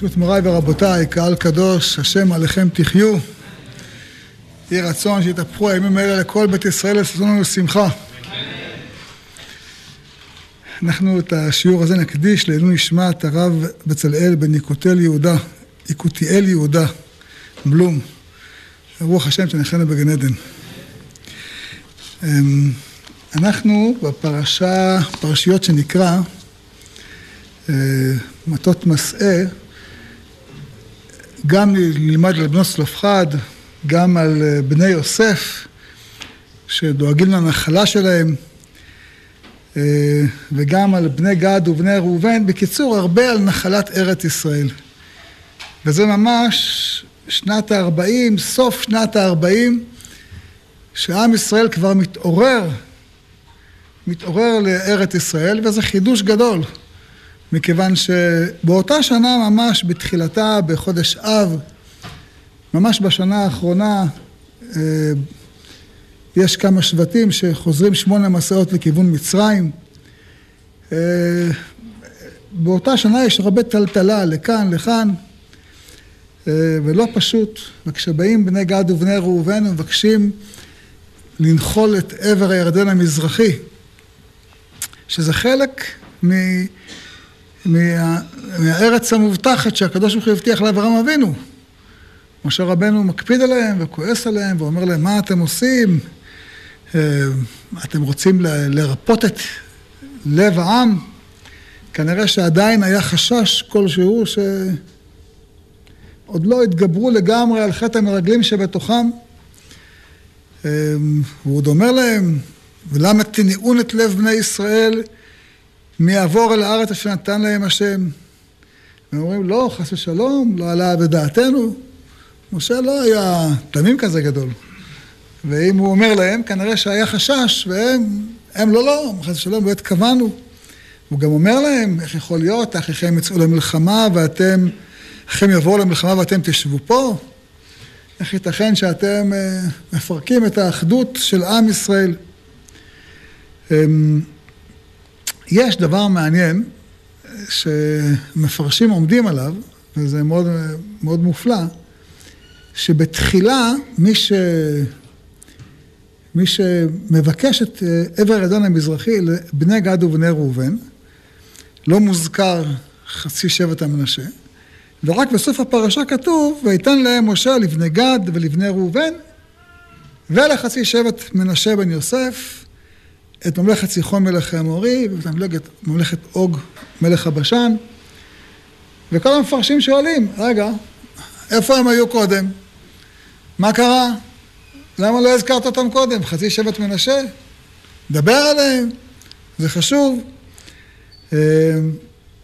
ברשות מוריי ורבותיי, קהל קדוש, השם עליכם תחיו. יהי רצון שיתהפכו הימים האלה לכל בית ישראל, יעשו לנו שמחה. אנחנו את השיעור הזה נקדיש לעילוי נשמת הרב בצלאל בן יקותיאל יהודה, יקותיאל יהודה, בלום. רוח השם שנחלנו בגן עדן. אמ, אנחנו בפרשה, פרשיות שנקרא אה, מטות מסעה, גם נלמד על בנות צלופחד, גם על אה, בני יוסף, שדואגים לנחלה שלהם, אה, וגם על בני גד ובני ראובן. בקיצור, הרבה על נחלת ארץ ישראל. וזה ממש שנת ה-40, סוף שנת ה-40, שעם ישראל כבר מתעורר, מתעורר לארץ ישראל, וזה חידוש גדול. מכיוון שבאותה שנה ממש בתחילתה, בחודש אב, ממש בשנה האחרונה, אה, יש כמה שבטים שחוזרים שמונה מסעות לכיוון מצרים. אה, באותה שנה יש הרבה טלטלה לכאן, לכאן, אה, ולא פשוט. וכשבאים בני גד ובני ראובן ומבקשים לנחול את עבר הירדן המזרחי, שזה חלק מ... מה, מהארץ המובטחת שהקדוש ברוך הוא הבטיח לאברהם אבינו. משה רבנו מקפיד עליהם וכועס עליהם ואומר להם, מה אתם עושים? אה, אתם רוצים לרפות את לב העם? כנראה שעדיין היה חשש כלשהו שעוד לא התגברו לגמרי על חטא המרגלים שבתוכם. אה, הוא עוד אומר להם, ולמה תניעון את לב בני ישראל מי יעבור אל הארץ אשר נתן להם השם. הם אומרים, לא, חס ושלום, לא עלה בדעתנו. משה לא היה תמים כזה גדול. ואם הוא אומר להם, כנראה שהיה חשש, והם, הם לא, לא, חס ושלום, לא התכוונו. הוא גם אומר להם, איך יכול להיות, אחיכם יצאו למלחמה ואתם, אחיכם יבואו למלחמה ואתם תשבו פה? איך ייתכן שאתם אה, מפרקים את האחדות של עם ישראל? יש דבר מעניין שמפרשים עומדים עליו, וזה מאוד, מאוד מופלא, שבתחילה מי, ש... מי שמבקש את עבר הירדן המזרחי לבני גד ובני ראובן, לא מוזכר חצי שבט המנשה, ורק בסוף הפרשה כתוב, ויתן להם משה לבני גד ולבני ראובן ולחצי שבט מנשה בן יוסף את ממלכת סיחון מלך האמורי, ואת ממלכת, ממלכת אוג מלך הבשן, וכל המפרשים שואלים, רגע, איפה הם היו קודם? מה קרה? למה לא הזכרת אותם קודם? חצי שבט מנשה? דבר עליהם, זה חשוב. אה,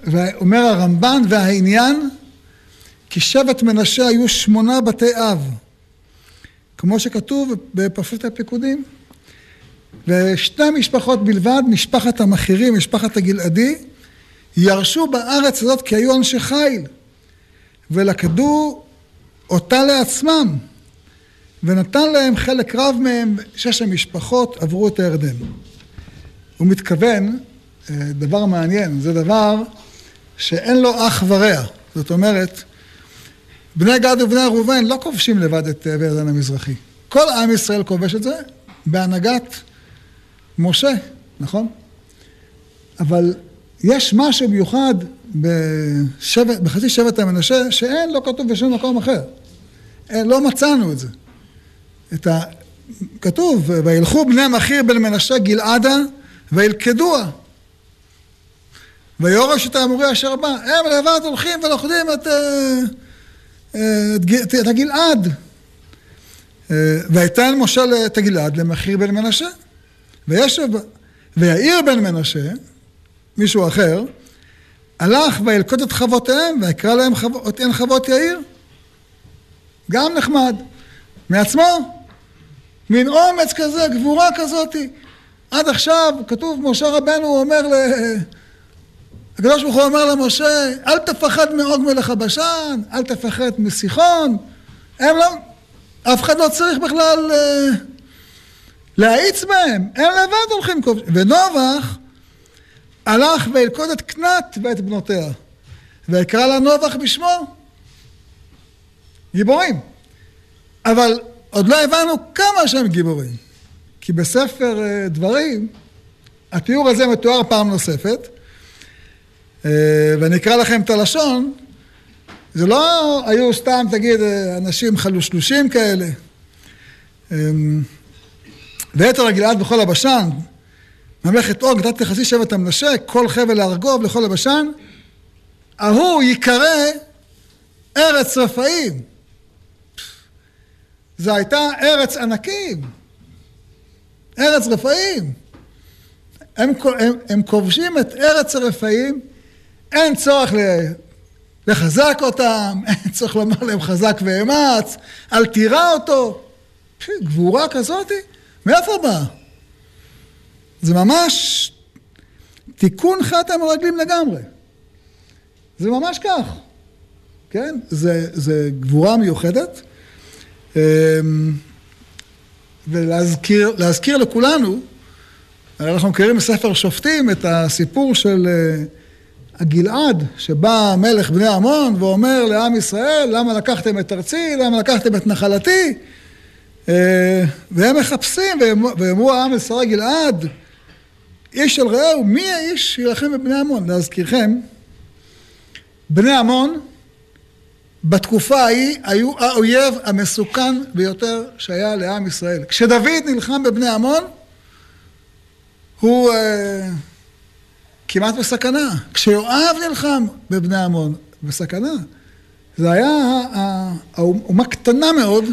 ואומר הרמב"ן, והעניין, כי שבט מנשה היו שמונה בתי אב, כמו שכתוב בפרשת הפיקודים. ושתי משפחות בלבד, משפחת המחירים, משפחת הגלעדי, ירשו בארץ הזאת כי היו אנשי חיל, ולכדו אותה לעצמם, ונתן להם חלק רב מהם, שש המשפחות עברו את הירדן. הוא מתכוון, אה, דבר מעניין, זה דבר שאין לו אח ורע. זאת אומרת, בני גד ובני ראובן לא כובשים לבד את הירדן המזרחי. כל עם ישראל כובש את זה בהנהגת משה, נכון? אבל יש משהו מיוחד בשבט, בחצי שבט המנשה שאין, לא כתוב בשום מקום אחר. אין, לא מצאנו את זה. את ה... כתוב, וילכו בני מכיר בן מנשה גלעדה וילכדוה. ויורש את האמורי אשר בא. הם לבד הולכים ולוכדים את, אה, את, את, את הגלעד. אה, ויתן משה את הגלעד למכיר בן מנשה. וישב, ויאיר בן מנשה, מישהו אחר, הלך וילקוט את חוותיהם ויקרא להם אותן חוות יאיר. גם נחמד. מעצמו. מין אומץ כזה, גבורה כזאתי. עד עכשיו, כתוב, משה רבנו אומר ל... הקדוש ברוך הוא אומר למשה, אל תפחד מאוג מלך הבשן, אל תפחד מסיחון. הם לא... אף אחד לא צריך בכלל... להאיץ בהם, הם לבד הולכים כובשים. ונובח הלך וילכוד את קנת ואת בנותיה. ויקרא לה נובח בשמו. גיבורים. אבל עוד לא הבנו כמה שהם גיבורים. כי בספר אה, דברים, התיאור הזה מתואר פעם נוספת, אה, ואני אקרא לכם את הלשון, זה לא היו סתם, תגיד, אה, אנשים חלושלושים כאלה. ויתר הגלעד וכל הבשן, ממלכת אוג, נתתי חצי שבט המנשה, כל חבל הארגוב לכל הבשן, ההוא ייקרא ארץ רפאים. זו הייתה ארץ ענקים, ארץ רפאים. הם, הם, הם כובשים את ארץ הרפאים, אין צורך לחזק אותם, אין צורך לומר להם חזק ואמץ, אל תירא אותו. גבורה כזאת, מאיפה באה? זה ממש תיקון חטא המרגלים לגמרי. זה ממש כך, כן? זה, זה גבורה מיוחדת. אמ, ולהזכיר לכולנו, אנחנו מכירים בספר שופטים את הסיפור של אה, הגלעד, שבא מלך בני עמון ואומר לעם ישראל, למה לקחתם את ארצי, למה לקחתם את נחלתי? אה, והם מחפשים, ואמרו העם אל שרי גלעד, איש של רעהו, מי האיש שילחם בבני עמון? להזכירכם, בני עמון בתקופה ההיא היו האויב המסוכן ביותר שהיה לעם ישראל. כשדוד נלחם בבני עמון, הוא uh, כמעט בסכנה. כשיואב נלחם בבני עמון, בסכנה. זה היה אומה קטנה מאוד,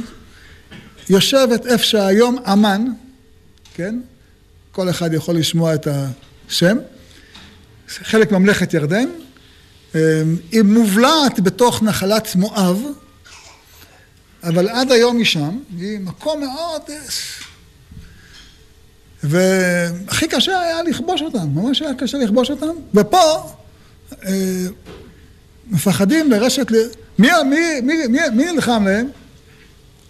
יושבת איפה שהיום אמן, כן? כל אחד יכול לשמוע את השם. חלק ממלכת ירדן, אמ, היא מובלעת בתוך נחלת מואב, אבל עד היום היא שם, היא מקום מאוד... והכי קשה היה לכבוש אותם, ממש היה קשה לכבוש אותם, ופה אה, מפחדים לרשת, מי, מי, מי, מי נלחם להם?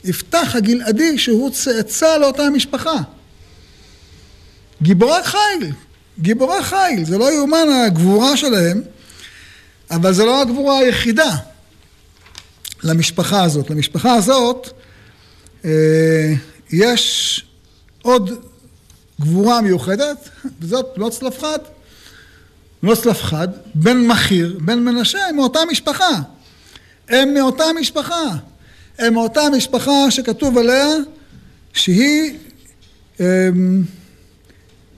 יפתח הגלעדי שהוא צאצא לאותה משפחה. גיבורי חיל, גיבורי חיל, זה לא יאומן הגבורה שלהם. אבל זו לא הגבורה היחידה למשפחה הזאת. למשפחה הזאת אה, יש עוד גבורה מיוחדת, וזאת בנות צלפחד. בנות צלפחד, בן מכיר, בן מנשה, מאותה משפחה. הם מאותה משפחה. הם מאותה משפחה שכתוב עליה שהיא אה,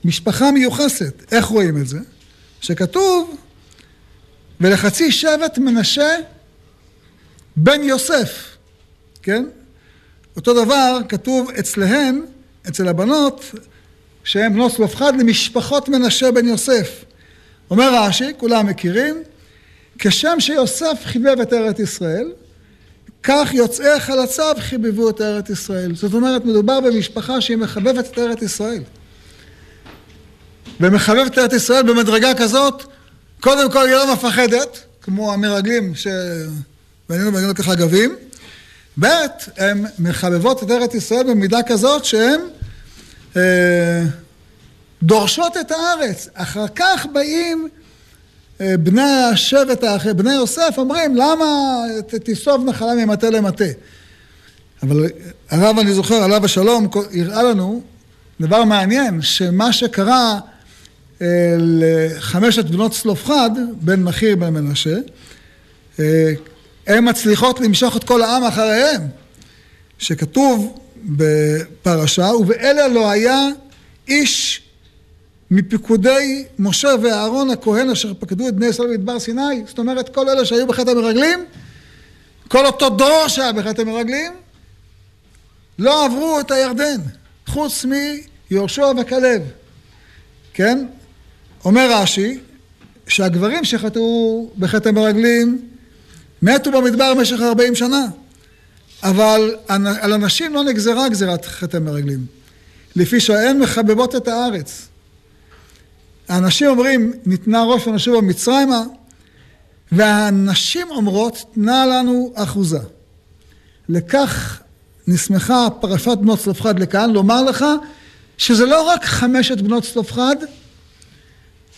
משפחה מיוחסת. איך רואים את זה? שכתוב ולחצי שבט מנשה בן יוסף, כן? אותו דבר כתוב אצלהן, אצל הבנות, שהן בנות סלופחד למשפחות מנשה בן יוסף. אומר רש"י, כולם מכירים, כשם שיוסף חיבב את ארץ ישראל, כך יוצאי חלציו חיבבו את ארץ ישראל. זאת אומרת, מדובר במשפחה שהיא מחבבת את ארץ ישראל. ומחבבת את ארץ ישראל במדרגה כזאת קודם כל היא לא מפחדת, כמו המרגלים שבנינו בנינו ככה גבים. ב', הן מחבבות את ארץ ישראל במידה כזאת שהן אה, דורשות את הארץ. אחר כך באים בני השבט האחר, בני יוסף, אומרים למה תיסוב נחלה ממטה למטה. אבל הרב, אני זוכר, עליו השלום, הראה לנו דבר מעניין, שמה שקרה לחמשת בנות צלופחד, בן מכיר בן מנשה, אה, הן מצליחות למשוך את כל העם אחריהם, שכתוב בפרשה, ובאלה לא היה איש מפיקודי משה ואהרון הכהן אשר פקדו את בני ישראל במדבר סיני, זאת אומרת כל אלה שהיו בחטא המרגלים, כל אותו דור שהיה בחטא המרגלים, לא עברו את הירדן, חוץ מיהושע וכלב, כן? אומר רש"י, שהגברים שחטאו בחטא המרגלים מתו במדבר במשך 40 שנה, אבל על הנשים לא נגזרה גזירת חטא המרגלים, לפי שהן מחבבות את הארץ. האנשים אומרים, ניתנה ראש ונשוב במצרימה, והנשים אומרות, תנה לנו אחוזה. לכך נסמכה פרשת בנות צלופחד לכאן, לומר לך שזה לא רק חמשת בנות צלופחד,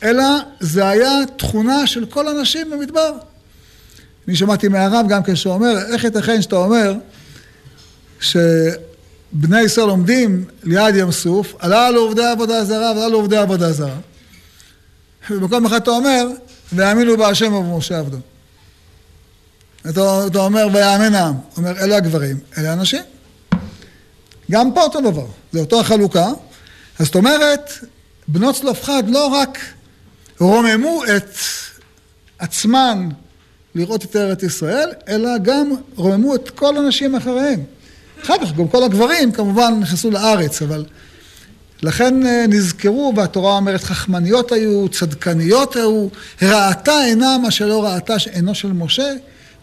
אלא זה היה תכונה של כל הנשים במדבר. אני שמעתי מהרב גם כשאומר, איך ייתכן שאתה אומר שבני ישראל עומדים ליד ים סוף, עלה לו עובדי עבודה זרה ועלה לו עובדי עבודה זרה. ובמקום אחד אתה אומר, ויאמינו בהשם ובמשה עבדו. אתה, אתה אומר, ויאמן העם. אומר, אלה הגברים, אלה הנשים. גם פה אותו דבר, זה אותו החלוקה. אז זאת אומרת, בנות צלופחד לא רק רוממו את עצמן לראות את ארץ ישראל, אלא גם רוממו את כל הנשים אחריהם. אחר כך גם כל הגברים כמובן נכנסו לארץ, אבל לכן אה, נזכרו, והתורה אומרת, חכמניות היו, צדקניות היו, ראתה אינה מה שלא ראתה עינו של משה,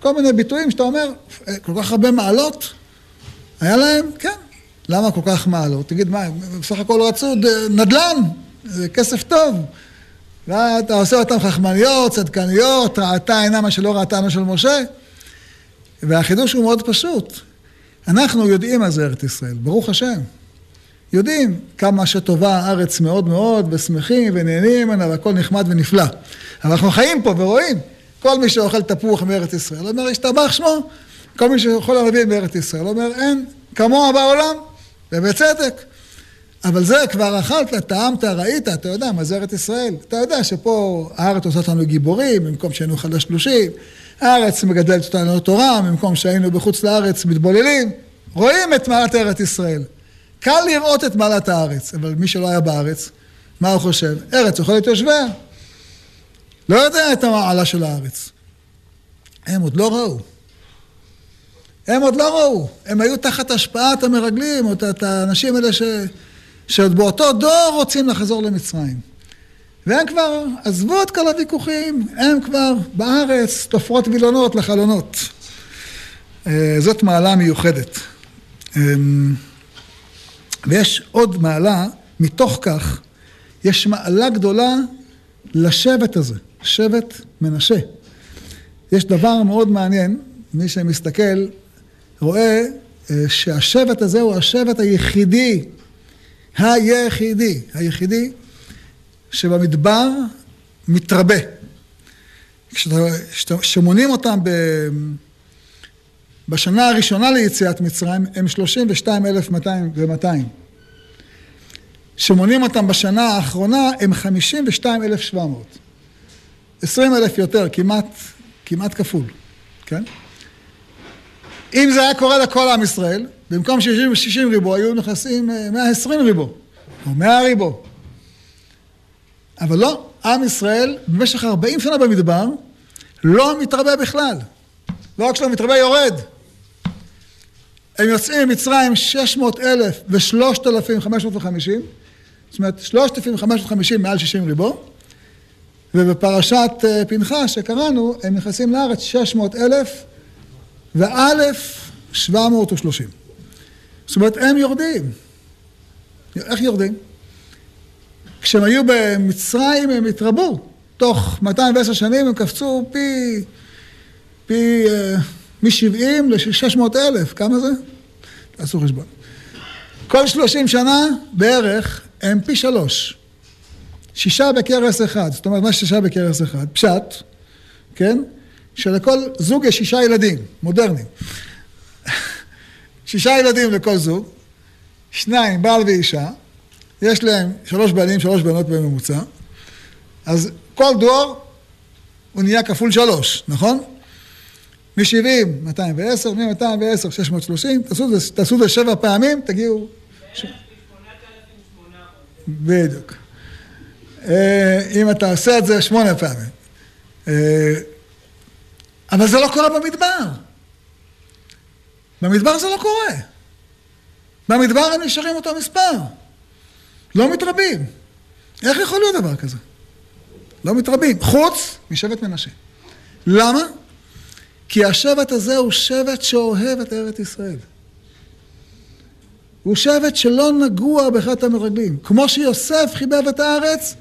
כל מיני ביטויים שאתה אומר, אה, כל כך הרבה מעלות, היה להם, כן, למה כל כך מעלות? תגיד, מה, בסך הכל רצו נדל"ן, זה כסף טוב. ואתה עושה אותם חכמניות, צדקניות, ראתה עינה מה שלא ראתה עינו של משה. והחידוש הוא מאוד פשוט. אנחנו יודעים מה זה ארץ ישראל, ברוך השם. יודעים כמה שטובה הארץ מאוד מאוד, ושמחים ונהנים ממנה, והכל נחמד ונפלא. אבל אנחנו חיים פה ורואים, כל מי שאוכל תפוח מארץ ישראל, אומר, השתבח שמו, כל מי שאוכל ערבים מארץ ישראל, אומר, אין כמוה בעולם, ובצדק. אבל זה כבר אכלת, טעמת, ראית, אתה יודע מה זה ארץ ישראל. אתה יודע שפה הארץ עושה אותנו גיבורים, במקום שהיינו חלשלושים, הארץ מגדלת אותנו לתורה, במקום שהיינו בחוץ לארץ מתבוללים. רואים את מעלת ארץ ישראל. קל לראות את מעלת הארץ, אבל מי שלא היה בארץ, מה הוא חושב? ארץ אוכלת יושביה. לא יודע את המעלה של הארץ. הם עוד לא ראו. הם עוד לא ראו. הם היו תחת השפעת המרגלים, או את האנשים האלה ש... שעוד באותו דור רוצים לחזור למצרים. והם כבר עזבו את כל הוויכוחים, הם כבר בארץ תופרות וילונות לחלונות. אה, זאת מעלה מיוחדת. ויש עוד מעלה, מתוך כך, יש מעלה גדולה לשבט הזה, שבט מנשה. יש דבר מאוד מעניין, מי שמסתכל רואה אה, שהשבט הזה הוא השבט היחידי היחידי, היחידי שבמדבר מתרבה. כשמונים אותם. בשנה הראשונה ליציאת מצרים הם 32,200 ו-200. כשמונים אותם בשנה האחרונה הם 52,700. 20,000 יותר, כמעט, כמעט כפול, כן? אם זה היה קורה לכל עם ישראל, במקום 60 ריבו היו נכנסים 120 אה, ריבו, או 100 ריבו. אבל לא, עם ישראל במשך 40 שנה במדבר לא מתרבה בכלל. לא רק שלא מתרבה, יורד. הם יוצאים ממצרים 600 אלף ו-3,550, זאת אומרת 3,550 מעל 60 ריבו, ובפרשת אה, פנחס שקראנו, הם נכנסים לארץ 600 אלף ואלף 730. זאת אומרת, הם יורדים. איך יורדים? כשהם היו במצרים הם התרבו. תוך 210 שנים הם קפצו פי, פי, אה, מ-70 ל-600 אלף. כמה זה? תעשו חשבון. כל 30 שנה בערך הם פי שלוש. שישה בכרס אחד. זאת אומרת, מה שישה בכרס אחד? פשט, כן? שלכל זוג יש שישה ילדים, מודרניים. שישה ילדים לכל זוג, שניים, בעל ואישה, יש להם שלוש בעלים, שלוש בנות בממוצע, אז כל דור הוא נהיה כפול שלוש, נכון? מ-70, 210, מ-210, 630, תעשו את זה שבע פעמים, תגיעו... בדיוק. אה, אם אתה עושה את זה שמונה פעמים. אה, אבל זה לא קורה במדבר. במדבר זה לא קורה. במדבר הם נשארים אותו מספר. לא מתרבים. איך יכול להיות דבר כזה? לא מתרבים. חוץ משבט מנשה. למה? כי השבט הזה הוא שבט שאוהב את ארץ ישראל. הוא שבט שלא נגוע בחטא המרגלים. כמו שיוסף חיבב את הארץ,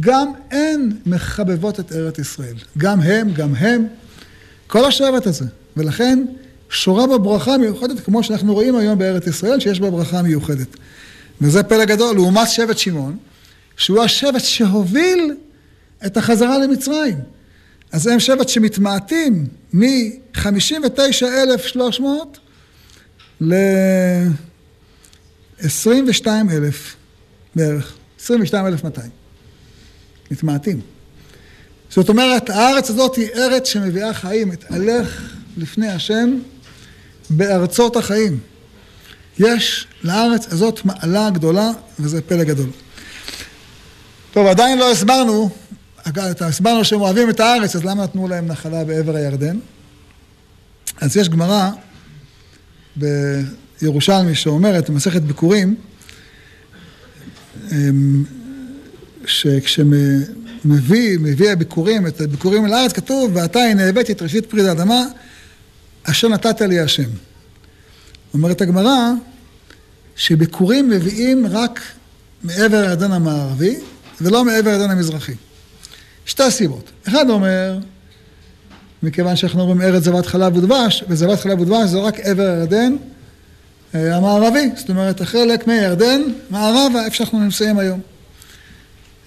גם הן מחבבות את ארץ ישראל. גם הם, גם הם. כל השבט הזה. ולכן שורה בה ברכה מיוחדת, כמו שאנחנו רואים היום בארץ ישראל, שיש בה ברכה מיוחדת. וזה פלא גדול, לעומת שבט שמעון, שהוא השבט שהוביל את החזרה למצרים. אז הם שבט שמתמעטים מ-59,300 ל-22,000 בערך, 22,200. מתמעטים. זאת אומרת, הארץ הזאת היא ארץ שמביאה חיים, אתהלך לפני השם בארצות החיים. יש לארץ הזאת מעלה גדולה, וזה פלא גדול. טוב, עדיין לא הסברנו, הסברנו שהם אוהבים את הארץ, אז למה נתנו להם נחלה בעבר הירדן? אז יש גמרא בירושלמי שאומרת, במסכת ביקורים, אמ, שכשמביא, מביא הביקורים, את הביקורים אל הארץ, כתוב, ועתה הנה הבאתי את ראשית פרי האדמה, אשר נתת לי השם. אומרת הגמרא, שביקורים מביאים רק מעבר הירדן המערבי, ולא מעבר הירדן המזרחי. שתי סיבות. אחד אומר, מכיוון שאנחנו אומרים ארץ זבת חלב ודבש, וזבת חלב ודבש זה רק עבר הירדן אה, המערבי, זאת אומרת, החלק מירדן, מערבה, איפה שאנחנו נמצאים היום.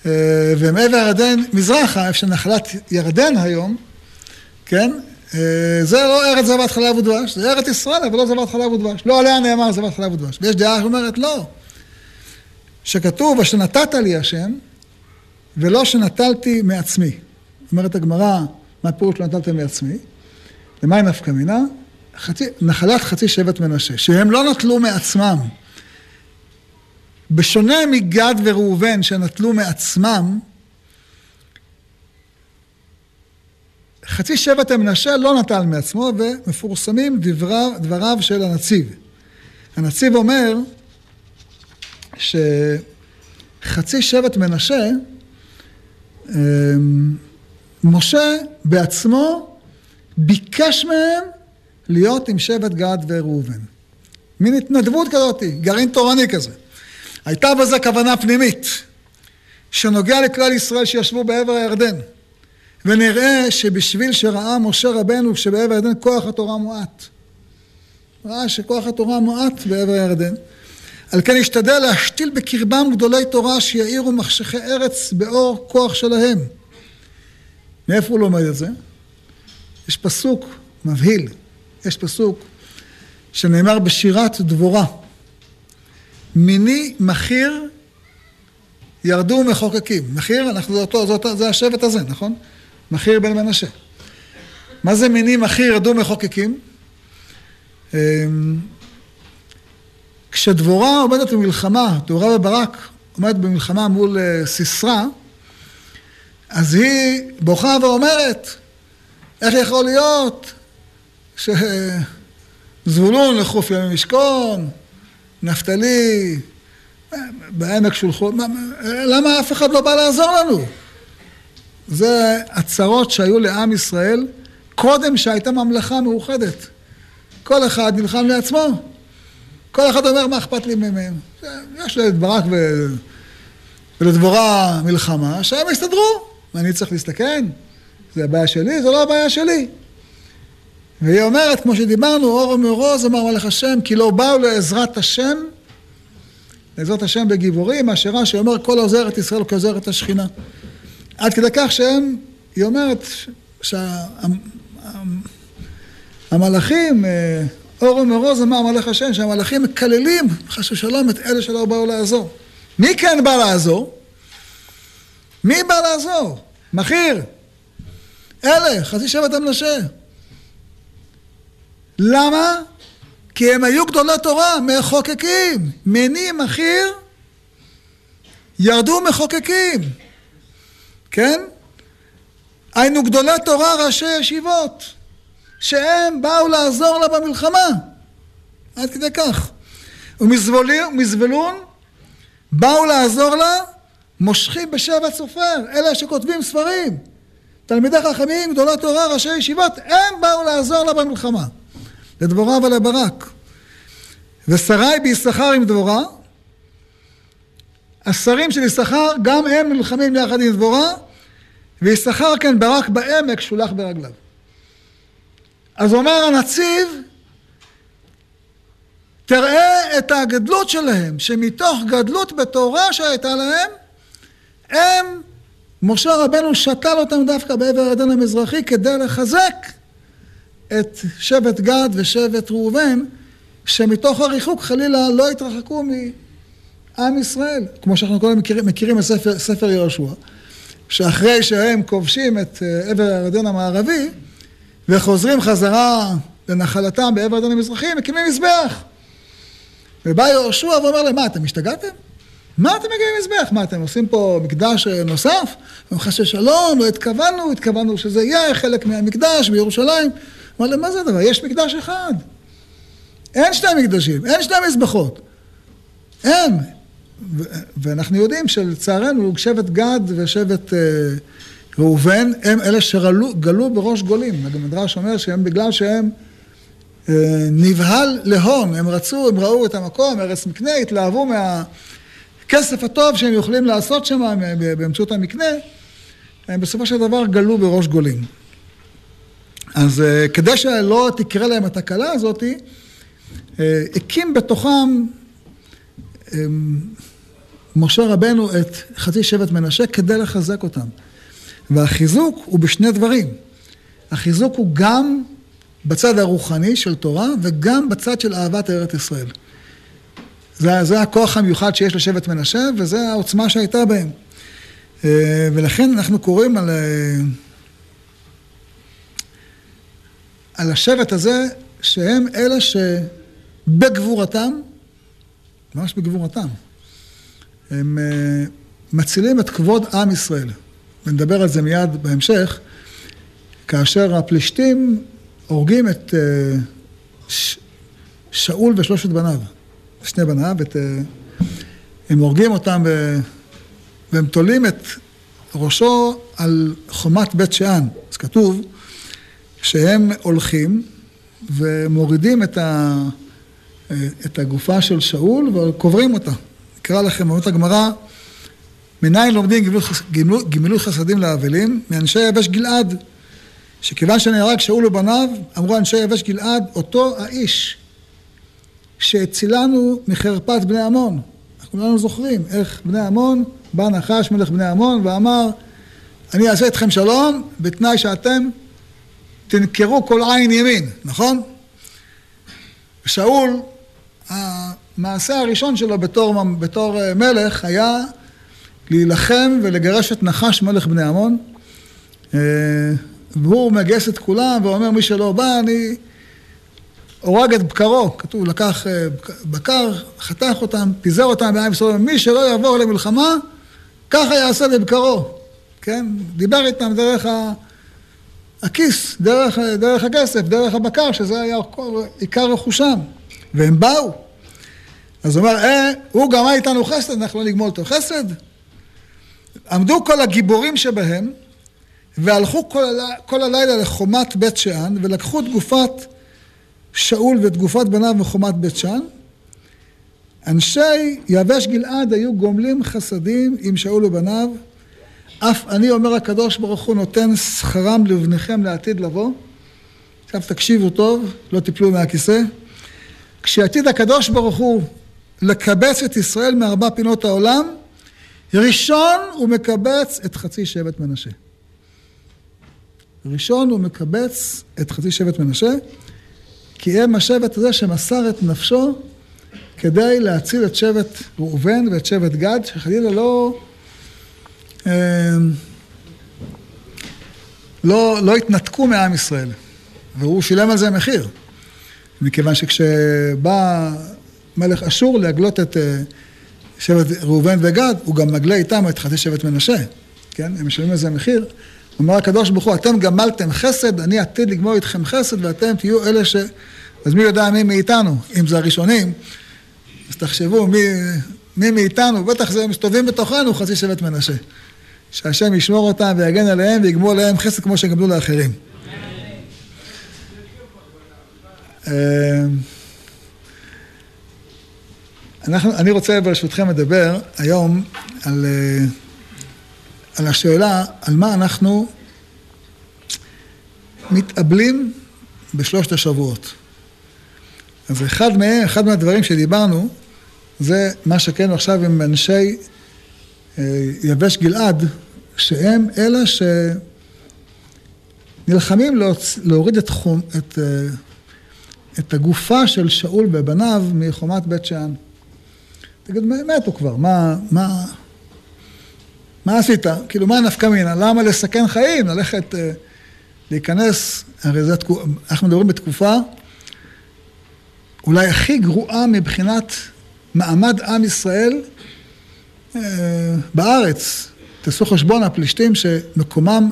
אה, ומעבר הירדן, מזרחה, איפה שנחלת ירדן היום, כן? אה, זה לא ארץ זבת חלב ודבש, זה ארץ ישראל, אבל לא זבת חלב ודבש. לא עליה נאמר זבת חלב ודבש. ויש דעה שאומרת לא. שכתוב, אשר נתת לי השם, ולא שנטלתי מעצמי. אומרת הגמרא, מה פירוש לא נטלתי מעצמי? למה נפקא מינה? נחלת חצי שבט מנשה, שהם לא נטלו מעצמם. בשונה מגד וראובן שנטלו מעצמם, חצי שבט המנשה לא נטל מעצמו, ומפורסמים דבריו, דבריו של הנציב. הנציב אומר שחצי שבט מנשה, משה בעצמו ביקש מהם להיות עם שבט גד וראובן. מין התנדבות כזאת, גרעין תורני כזה. הייתה בזה כוונה פנימית, שנוגע לכלל ישראל שישבו בעבר הירדן. ונראה שבשביל שראה משה רבנו שבעבר הירדן כוח התורה מועט. ראה שכוח התורה מועט בעבר הירדן. על כן השתדל להשתיל בקרבם גדולי תורה שיאירו מחשכי ארץ באור כוח שלהם. מאיפה הוא לומד את זה? יש פסוק מבהיל, יש פסוק שנאמר בשירת דבורה. מיני מכיר ירדו מחוקקים. מכיר, אנחנו זה אותו, זה, אותו, זה השבט הזה, נכון? מכיר בן מנשה. מה זה מיני מכיר ירדו מחוקקים? כשדבורה עומדת במלחמה, דבורה וברק עומדת במלחמה מול אה, סיסרא, אז היא בוכה ואומרת, איך יכול להיות שזבולון לחוף ימי משכון, נפתלי, בעמק שולחו, למה אף אחד לא בא לעזור לנו? זה הצרות שהיו לעם ישראל קודם שהייתה ממלכה מאוחדת. כל אחד נלחם לעצמו. כל אחד אומר, מה אכפת לי מהם? יש לדברק ו... ולדבורה מלחמה, שהם יסתדרו. ואני צריך להסתכן? זה הבעיה שלי? זה לא הבעיה שלי. והיא אומרת, כמו שדיברנו, אור ומאורוז אמר מלך השם, כי לא באו לעזרת השם, לעזרת השם בגיבורים, אשר רש"י אומר, כל עוזר את ישראל כעוזר את השכינה. עד כדי כך שהם, היא אומרת, שהמלאכים, אה, אור ומאורוז אמר מלך השם, שהמלאכים מקללים, חס ושלום, את אלה שלא באו לעזור. מי כן בא לעזור? מי בא לעזור? מכיר. אלה, חצי שבט המנשה. למה? כי הם היו גדולי תורה, מחוקקים. מני מכיר, ירדו מחוקקים. כן? היינו גדולי תורה, ראשי ישיבות, שהם באו לעזור לה במלחמה. עד כדי כך. ומזבלון באו לעזור לה מושכים בשבע סופר, אלה שכותבים ספרים. תלמידי חכמים, גדולי תורה, ראשי ישיבות, הם באו לעזור לה במלחמה. לדבורה ולברק. ושרי ביששכר עם דבורה, השרים של יששכר, גם הם נלחמים יחד עם דבורה, ויששכר כן ברק בעמק שולח ברגליו. אז אומר הנציב, תראה את הגדלות שלהם, שמתוך גדלות בתורה שהייתה להם, הם משה רבנו שתל אותם דווקא בעבר הירדן המזרחי כדי לחזק את שבט גד ושבט ראובן, שמתוך הריחוק חלילה לא התרחקו מעם ישראל, כמו שאנחנו כולנו מכירים, מכירים בספר ספר יהושע, שאחרי שהם כובשים את אה, עבר הירדן המערבי וחוזרים חזרה לנחלתם בעבר הירדן המזרחי, מקימים מזבח. ובא יהושע ואומר להם, מה, אתם השתגעתם? מה אתם מגיעים מזבח? מה, אתם עושים פה מקדש נוסף? חס ושלום, לא התכוונו, התכוונו שזה יהיה חלק מהמקדש בירושלים. אמר להם, מה זה הדבר? יש מקדש אחד. אין שני מקדשים, אין שני מזבחות. אין. ואנחנו יודעים שלצערנו שבט גד ושבט אה, ראובן הם אלה שגלו בראש גולים. המדרש אומר שהם בגלל שהם אה, נבהל להון, הם רצו, הם ראו את המקום, ארץ מקנה, התלהבו מהכסף הטוב שהם יכולים לעשות שם באמצעות המקנה, הם בסופו של דבר גלו בראש גולים. אז אה, כדי שלא תקרה להם התקלה הזאתי, אה, הקים בתוכם משה רבנו את חצי שבט מנשה כדי לחזק אותם. והחיזוק הוא בשני דברים. החיזוק הוא גם בצד הרוחני של תורה וגם בצד של אהבת ארץ ישראל. זה, זה הכוח המיוחד שיש לשבט מנשה וזה העוצמה שהייתה בהם. אה, ולכן אנחנו קוראים על, אה, על השבט הזה שהם אלה שבגבורתם, ממש בגבורתם, הם אה, מצילים את כבוד עם ישראל. ונדבר על זה מיד בהמשך, כאשר הפלישתים הורגים את אה, שאול ושלושת בניו, שני בניו, את, אה, הם הורגים אותם והם תולים את ראשו על חומת בית שאן. אז כתוב שהם הולכים ומורידים את, ה, את הגופה של שאול וקוברים אותה. אקרא לכם, אומרת הגמרא, מניין לומדים גמילות, גמילות חסדים לאבלים? מאנשי יבש גלעד, שכיוון שנהרג שאול ובניו, אמרו אנשי יבש גלעד, אותו האיש שהצילנו מחרפת בני עמון. כולנו זוכרים איך בני עמון, בא נחש מלך בני עמון ואמר, אני אעשה אתכם שלום בתנאי שאתם תנקרו כל עין ימין, נכון? שאול, המעשה הראשון שלו בתור, בתור אה, מלך היה להילחם ולגרש את נחש מלך בני עמון. אה, והוא מגייס את כולם ואומר מי שלא בא אני הורג את בקרו, כתוב לקח אה, בקר, חתך אותם, פיזר אותם בעם ישראל, מי שלא יעבור למלחמה ככה יעשה לבקרו, כן? דיבר איתם דרך ה... הכיס, דרך, דרך הכסף, דרך הבקר, שזה היה עיקר רכושם. והם באו. אז הוא אומר, אה, הוא גמר איתנו חסד, אנחנו לא נגמול אותו חסד. עמדו כל הגיבורים שבהם, והלכו כל. כל הלילה לחומת בית שאן, ולקחו את גופת שאול ואת גופת בניו מחומת בית שאן. אנשי יבש גלעד היו גומלים חסדים עם שאול ובניו, אף אני אומר הקדוש ברוך הוא נותן שכרם לבניכם לעתיד לבוא. עכשיו תקשיבו טוב, לא תיפלו מהכיסא. כשעתיד הקדוש ברוך הוא לקבץ את ישראל מארבע פינות העולם, ראשון הוא מקבץ את חצי שבט מנשה. ראשון הוא מקבץ את חצי שבט מנשה, כי הם השבט הזה שמסר את נפשו כדי להציל את שבט ראובן ואת שבט גד, שחלילה לא, אה, לא, לא התנתקו מעם ישראל, והוא שילם על זה מחיר, מכיוון שכשבא מלך אשור להגלות את אה, שבט ראובן וגד, הוא גם מגלה איתם את חצי שבט מנשה, כן? הם משלמים על זה מחיר. אומר הקדוש ברוך הוא, אתם גמלתם חסד, אני עתיד לגמור איתכם חסד, ואתם תהיו אלה ש... אז מי יודע מי מאיתנו, אם זה הראשונים, אז תחשבו מי, מי מאיתנו, בטח זה מסתובבים בתוכנו חצי שבט מנשה. שהשם ישמור אותם ויגן עליהם ויגמור עליהם חסד כמו שגמלו לאחרים. אנחנו, אני רוצה ברשותכם לדבר היום על, אה, על השאלה על מה אנחנו מתאבלים בשלושת השבועות. אז אחד מהם, אחד מהדברים שדיברנו, זה מה שכן עכשיו עם אנשי אה, יבש גלעד, שהם אלה שנלחמים להוריד את, חום, את, אה, את הגופה של שאול ובניו מחומת בית שאן. תגיד, מתו כבר, מה, מה, מה עשית? כאילו, מה נפקא מינה? למה לסכן חיים? ללכת, אה, להיכנס, הרי זה, אנחנו מדברים בתקופה אולי הכי גרועה מבחינת מעמד עם ישראל אה, בארץ. תעשו חשבון, הפלישתים שמקומם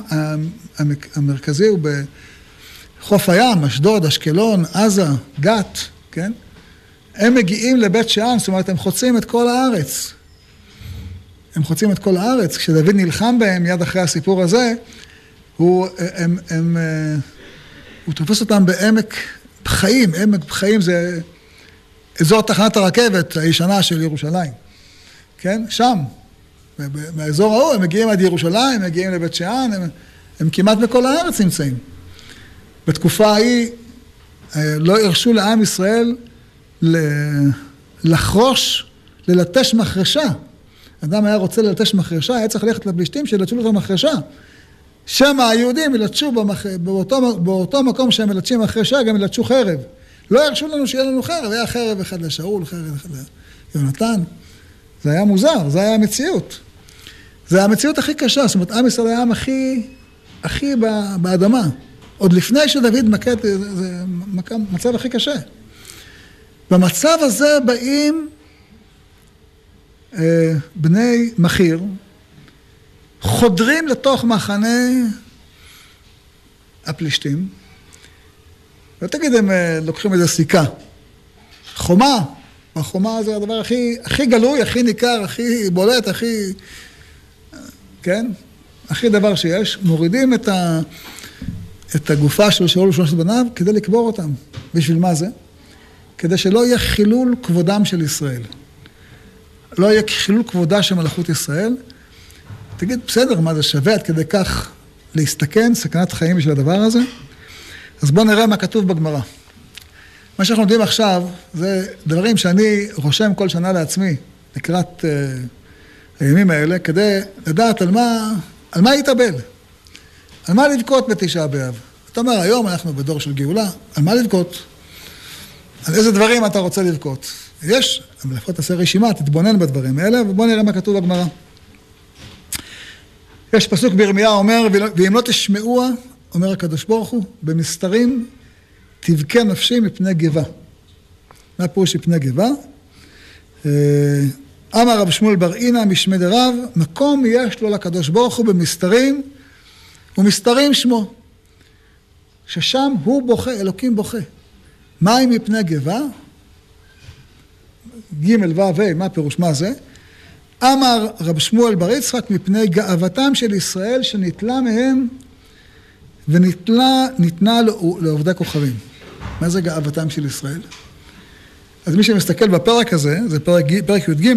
המרכזי הוא בחוף הים, אשדוד, אשקלון, עזה, גת, כן? הם מגיעים לבית שאן, זאת אומרת, הם חוצים את כל הארץ. הם חוצים את כל הארץ. כשדוד נלחם בהם מיד אחרי הסיפור הזה, הוא, הם, הם, אה, הוא תופס אותם בעמק פחאים. עמק פחאים זה אזור תחנת הרכבת הישנה של ירושלים. כן? שם. מהאזור ההוא, הם מגיעים עד ירושלים, הם מגיעים לבית שאן, הם, הם כמעט בכל הארץ נמצאים. בתקופה ההיא אה, לא הרשו לעם ישראל לחרוש, ללטש מחרשה. אדם היה רוצה ללטש מחרשה, היה צריך ללכת לפלישתים שילטשו לו את המחרשה. שמא היהודים ילטשו במח... באותו, באותו מקום שהם מלטשים מחרשה, גם ילטשו חרב. לא ירשו לנו שיהיה לנו חרב, היה חרב אחד לשאול, חרב אחד ליונתן. זה היה מוזר, זה היה המציאות. זה המציאות הכי קשה, זאת אומרת, עם ישראל היה העם הכי, הכי באדמה. עוד לפני שדוד מכה, זה, זה מצב הכי קשה. במצב הזה באים אה, בני מחיר, חודרים לתוך מחנה הפלישתים, לא תגיד הם אה, לוקחים איזה סיכה. חומה, החומה זה הדבר הכי, הכי גלוי, הכי ניכר, הכי בולט, הכי... כן? הכי דבר שיש. מורידים את, ה, את הגופה של שאול ושלושת בניו כדי לקבור אותם. בשביל מה זה? כדי שלא יהיה חילול כבודם של ישראל. לא יהיה חילול כבודה של מלאכות ישראל. תגיד, בסדר, מה זה שווה עד כדי כך להסתכן, סכנת חיים בשביל הדבר הזה? אז בואו נראה מה כתוב בגמרא. מה שאנחנו לומדים עכשיו, זה דברים שאני רושם כל שנה לעצמי, לקראת uh, הימים האלה, כדי לדעת על מה, על מה להתאבל. על מה לבכות בתשעה באב. אתה אומר, היום אנחנו בדור של גאולה, על מה לבכות? על איזה דברים אתה רוצה לבכות? יש, לפחות תעשה רשימה, תתבונן בדברים האלה, ובוא נראה מה כתוב בגמרא. יש פסוק בירמיה אומר, ואם לא תשמעוה, אומר הקדוש ברוך הוא, במסתרים תבכה נפשי מפני גבה. מה פירוש מפני גבה? אה, אמר רב שמואל בר אינא משמי דרב, מקום יש לו לקדוש ברוך הוא במסתרים, ומסתרים שמו. ששם הוא בוכה, אלוקים בוכה. מים מפני גבה? ג' ו' ה', מה פירוש, מה זה? אמר רב שמואל בר יצחק מפני גאוותם של ישראל שנתלה מהם וניתנה לעובדי כוכבים. מה זה גאוותם של ישראל? אז מי שמסתכל בפרק הזה, זה פרק, פרק י"ג,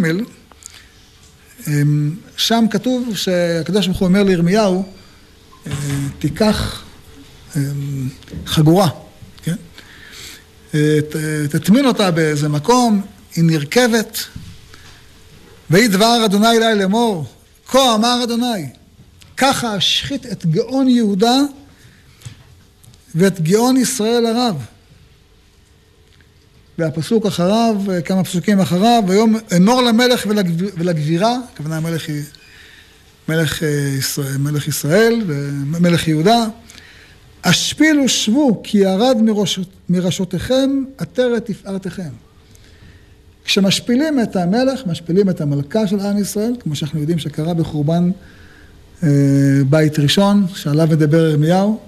אמ, שם כתוב שהקדוש ברוך הוא אומר לירמיהו, אה, תיקח אמ, חגורה, תטמין אותה באיזה מקום, היא נרכבת, ויהי דבר אדוני אלי לאמור, כה אמר אדוני, ככה אשחית את גאון יהודה ואת גאון ישראל הרב. והפסוק אחריו, כמה פסוקים אחריו, ויום אמור למלך ולגבירה, הכוונה היא מלך אה, ישראל, מלך ישראל ומלך יהודה, השפילו שבו כי ירד מראש, מראשותיכם עטרת תפארתכם. כשמשפילים את המלך, משפילים את המלכה של עם ישראל, כמו שאנחנו יודעים שקרה בחורבן אה, בית ראשון, שעליו מדבר ירמיהו,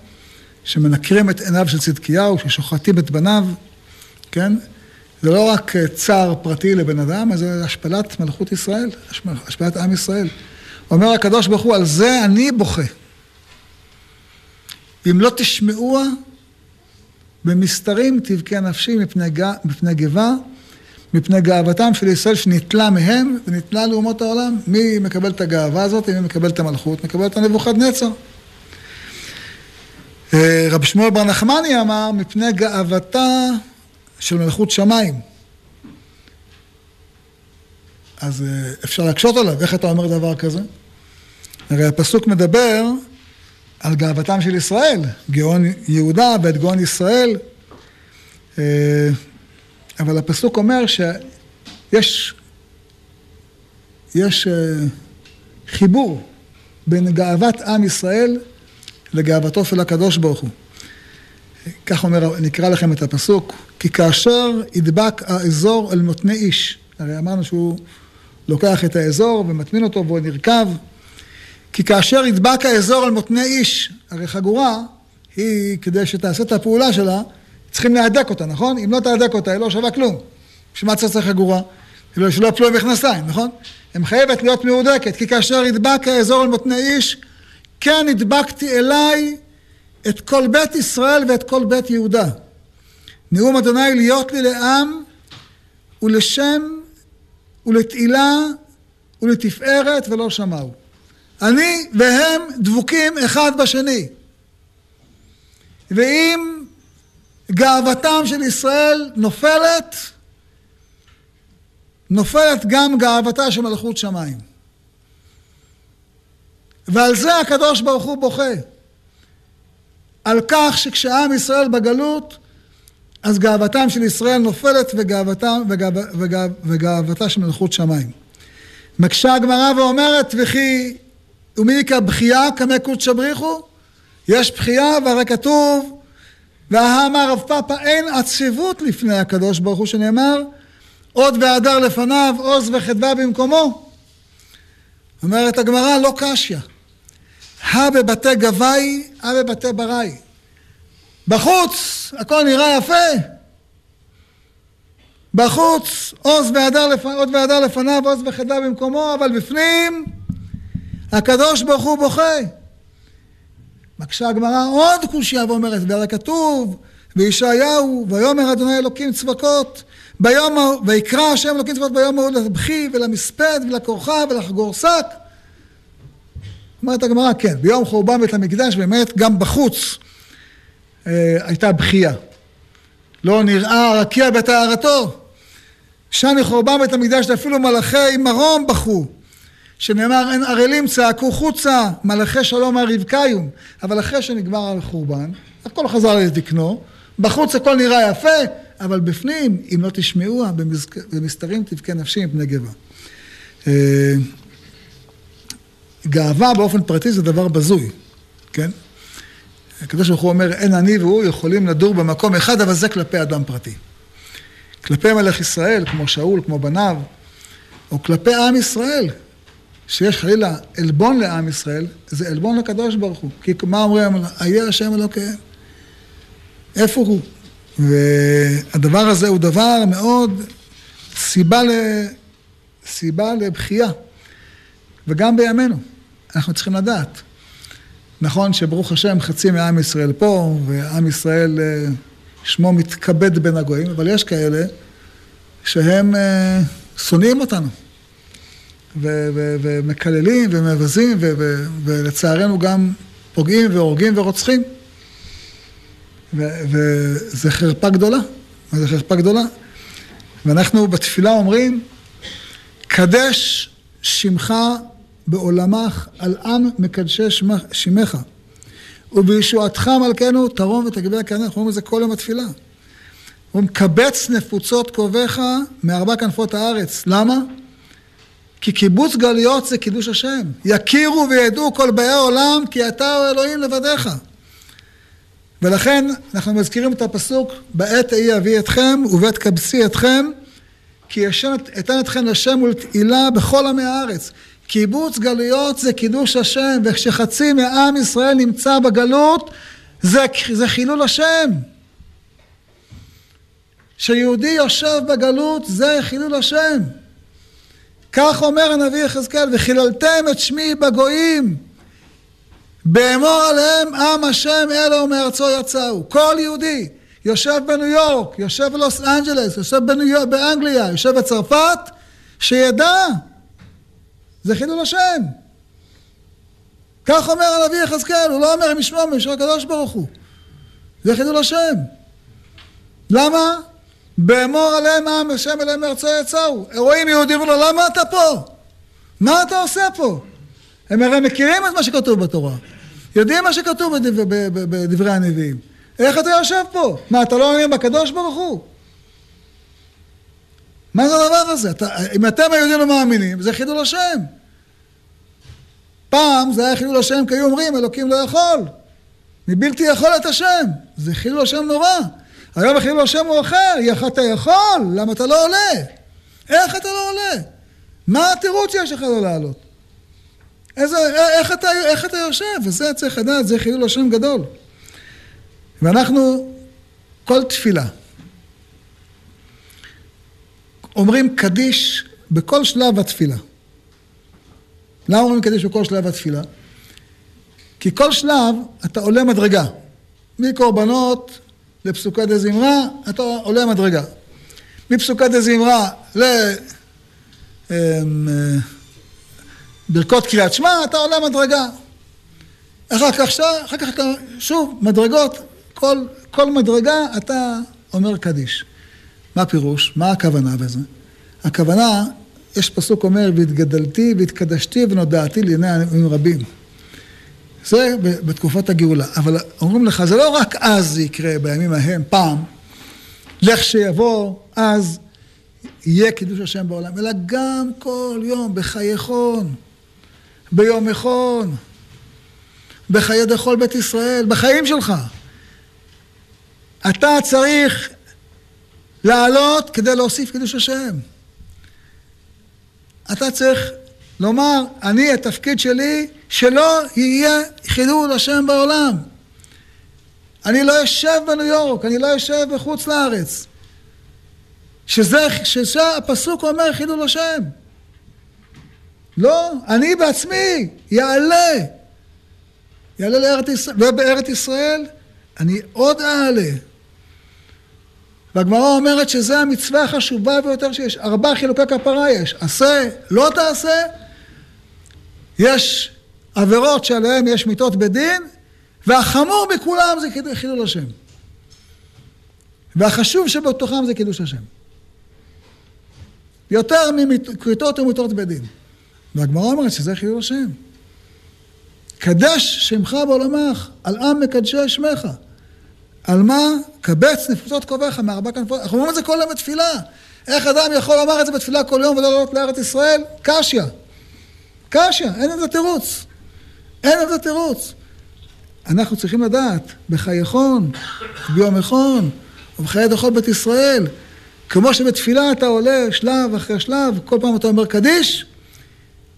שמנקרים את עיניו של צדקיהו, ששוחטים את בניו, כן? זה לא רק אה, צער פרטי לבן אדם, זה השפלת מלכות ישראל, השפלת עם ישראל. אומר הקדוש ברוך הוא, על זה אני בוכה. אם לא תשמעוה, במסתרים תבכה נפשי מפני, מפני גבה, מפני גאוותם של ישראל שניטלה מהם וניטלה לאומות העולם. מי מקבל את הגאווה הזאת? מי מקבל את המלכות? מקבל את הנבוכדנצר. אה, רבי שמואל בר נחמני אמר, מפני גאוותה של מלכות שמיים. אז אה, אפשר להקשות עליו, איך אתה אומר דבר כזה? הרי הפסוק מדבר על גאוותם של ישראל, גאון יהודה ואת גאון ישראל, אה, אבל הפסוק אומר שיש יש אה, חיבור בין גאוות עם ישראל לגאוותו של הקדוש ברוך הוא. כך אומר, נקרא לכם את הפסוק, כי כאשר ידבק האזור אל מותני איש, הרי אמרנו שהוא לוקח את האזור ומטמין אותו והוא נרקב, כי כאשר ידבק האזור על מותני איש, הרי חגורה היא, כדי שתעשה את הפעולה שלה, צריכים להדק אותה, נכון? אם לא תהדק אותה, היא לא שווה כלום. בשביל מה צריך חגורה? שלא יפלו במכנסיים, נכון? היא חייבת להיות מהודקת, כי כאשר ידבק האזור על מותני איש, כן הדבקתי אליי את כל בית ישראל ואת כל בית יהודה. נאום אדוני להיות לי לעם ולשם ולתהילה ולתפארת ולא שמעו. אני והם דבוקים אחד בשני. ואם גאוותם של ישראל נופלת, נופלת גם גאוותה של מלכות שמיים. ועל זה הקדוש ברוך הוא בוכה. על כך שכשעם ישראל בגלות, אז גאוותם של ישראל נופלת וגאוותם, וגאו, וגאו, וגאוותה של מלכות שמיים. מקשה הגמרא ואומרת, וכי ומי יקרא בכייה קמא קודשא בריחו? יש בכייה והרי כתוב, והאמר רב פאפא אין עצבות לפני הקדוש ברוך הוא שנאמר, עוד והדר לפניו, עוז וחדווה במקומו. אומרת הגמרא, לא קשיא. הא בבתי גבאי, הא בבתי בראי. בחוץ הכל נראה יפה. בחוץ עוז והדר, לפ... עוד והדר לפניו, עוז וחדווה במקומו, אבל בפנים הקדוש ברוך הוא בוכה. מקשה הגמרא עוד קושייה ואומרת, והרי כתוב בישעיהו, ויאמר אדוני אלוקים צבקות, ביום, ויקרא השם אלוקים צבאות ביום ההוא לבכי ולמספד ולכורחה ולחגור שק. אומרת הגמרא, כן, ביום חורבן בית המקדש באמת גם בחוץ אה, הייתה בכייה. לא נראה הרקיע בטהרתו. שני חורבן בית המקדש אפילו מלאכי מרום בכו. שנאמר אין ערלים צעקו חוצה מלאכי שלום הרבקאיום אבל אחרי שנגמר החורבן הכל חזר לתקנו בחוץ הכל נראה יפה אבל בפנים, אם לא תשמעוה, במסתרים תבכה נפשי מפני גבה. אה, גאווה באופן פרטי זה דבר בזוי, כן? הקדוש ברוך הוא אומר, אין אני והוא יכולים לדור במקום אחד, אבל זה כלפי אדם פרטי. כלפי מלך ישראל, כמו שאול, כמו בניו, או כלפי עם ישראל, שיש חלילה עלבון לעם ישראל, זה עלבון לקדוש ברוך הוא. כי מה אומרים? איה השם אלוקיהם. איפה הוא? והדבר הזה הוא דבר מאוד, סיבה, ל... סיבה לבכייה. וגם בימינו, אנחנו צריכים לדעת. נכון שברוך השם חצי מעם ישראל פה, ועם ישראל אה, שמו מתכבד בין הגויים, אבל יש כאלה שהם אה, שונאים אותנו. ומקללים ומבזים ולצערנו גם פוגעים והורגים ורוצחים. וזה חרפה גדולה, זה חרפה גדולה. ואנחנו בתפילה אומרים, קדש שמך בעולמך על עם מקדשי שמך, ובישועתך מלכנו תרום ותגביה כענך, אנחנו אומרים את זה כל יום התפילה. אומרים, קבץ נפוצות קרוביך מארבע כנפות הארץ. למה? כי קיבוץ גלויות זה קידוש השם. יכירו וידעו כל באי העולם כי אתה אלוהים לבדיך. ולכן אנחנו מזכירים את הפסוק, בעת ההיא אביא אתכם ובית קבצי אתכם, כי אתן אתכם לשם ולתהילה בכל עמי הארץ. קיבוץ גלויות זה קידוש השם, וכשחצי מעם ישראל נמצא בגלות, זה, זה חילול השם. כשיהודי יושב בגלות, זה חילול השם. כך אומר הנביא יחזקאל, וחיללתם את שמי בגויים. באמור עליהם עם השם אלו מארצו יצאו. כל יהודי יושב בניו יורק, יושב בלוס אנג'לס, יושב בניו... באנגליה, יושב בצרפת, שידע, זה חילול השם. כך אומר הנביא יחזקאל, הוא לא אומר משמו משום הקדוש ברוך הוא. זה חילול השם. למה? באמור עליהם עם השם אליהם מארצו יצאו. רואים יהודים ולא, למה אתה פה? מה אתה עושה פה? הם הרי מכירים את מה שכתוב בתורה. יודעים מה שכתוב בדבר, בדברי הנביאים. איך אתה יושב פה? מה, אתה לא מאמין בקדוש ברוך הוא? מה זה הדבר הזה? אתה, אם אתם היהודים לא מאמינים, זה חילול השם. פעם זה היה חילול השם כי היו אומרים, אלוקים לא יכול. מבלתי יכול את השם. זה חילול השם נורא. היום החילול השם הוא אחר, איך אתה יכול? למה אתה לא עולה? איך אתה לא עולה? מה התירוץ יש לך לא לעלות? איזה, איך, אתה, איך אתה יושב? וזה צריך לדעת, זה חילול השם גדול. ואנחנו, כל תפילה, אומרים קדיש בכל שלב התפילה. למה אומרים קדיש בכל שלב התפילה? כי כל שלב אתה עולה מדרגה. מקורבנות לפסוקי דה זמרה, אתה עולה מדרגה. מפסוקי דה זמרה לברכות אמ, קריאת שמע, אתה עולה מדרגה. אחר כך, אחר כך אתה, שוב, מדרגות, כל, כל מדרגה אתה אומר קדיש. מה הפירוש? מה הכוונה בזה? הכוונה, יש פסוק אומר, והתגדלתי והתקדשתי ונודעתי לעיני עמים רבים. זה בתקופת הגאולה. אבל אומרים לך, זה לא רק אז זה יקרה, בימים ההם, פעם, לכשיבוא, אז יהיה קידוש השם בעולם, אלא גם כל יום, בחייכון, ביום מכון, בחיי דחול בית ישראל, בחיים שלך. אתה צריך לעלות כדי להוסיף קידוש השם. אתה צריך לומר, אני, התפקיד שלי, שלא יהיה חילול השם בעולם. אני לא יושב בניו יורק, אני לא יושב בחוץ לארץ. שזה, שזה הפסוק אומר חילול השם. לא, אני בעצמי יעלה. יעלה לארץ ישראל, ובארץ ישראל אני עוד אעלה. והגמרא אומרת שזו המצווה החשובה ביותר שיש. ארבע חילוקי כפרה יש. עשה, לא תעשה. יש עבירות שעליהן יש מיתות בדין, והחמור מכולם זה חילול השם. והחשוב שבתוכם זה קידוש השם. יותר מכריתות ומיתות בדין. והגמרא אומרת שזה חילול השם. קדש שמך בעולמך, על עם מקדשי שמך. על מה? קבץ נפוצות קרוביך מארבע כנפות. אנחנו אומרים את זה כל יום בתפילה. איך אדם יכול לומר את זה בתפילה כל יום ולא לעלות לארץ ישראל? קשיא. קשיא, אין לזה תירוץ. אין לזה תירוץ. אנחנו צריכים לדעת, בחייכון, ביום מכון, ובחיי דוחות בית ישראל, כמו שבתפילה אתה עולה שלב אחרי שלב, כל פעם אתה אומר קדיש,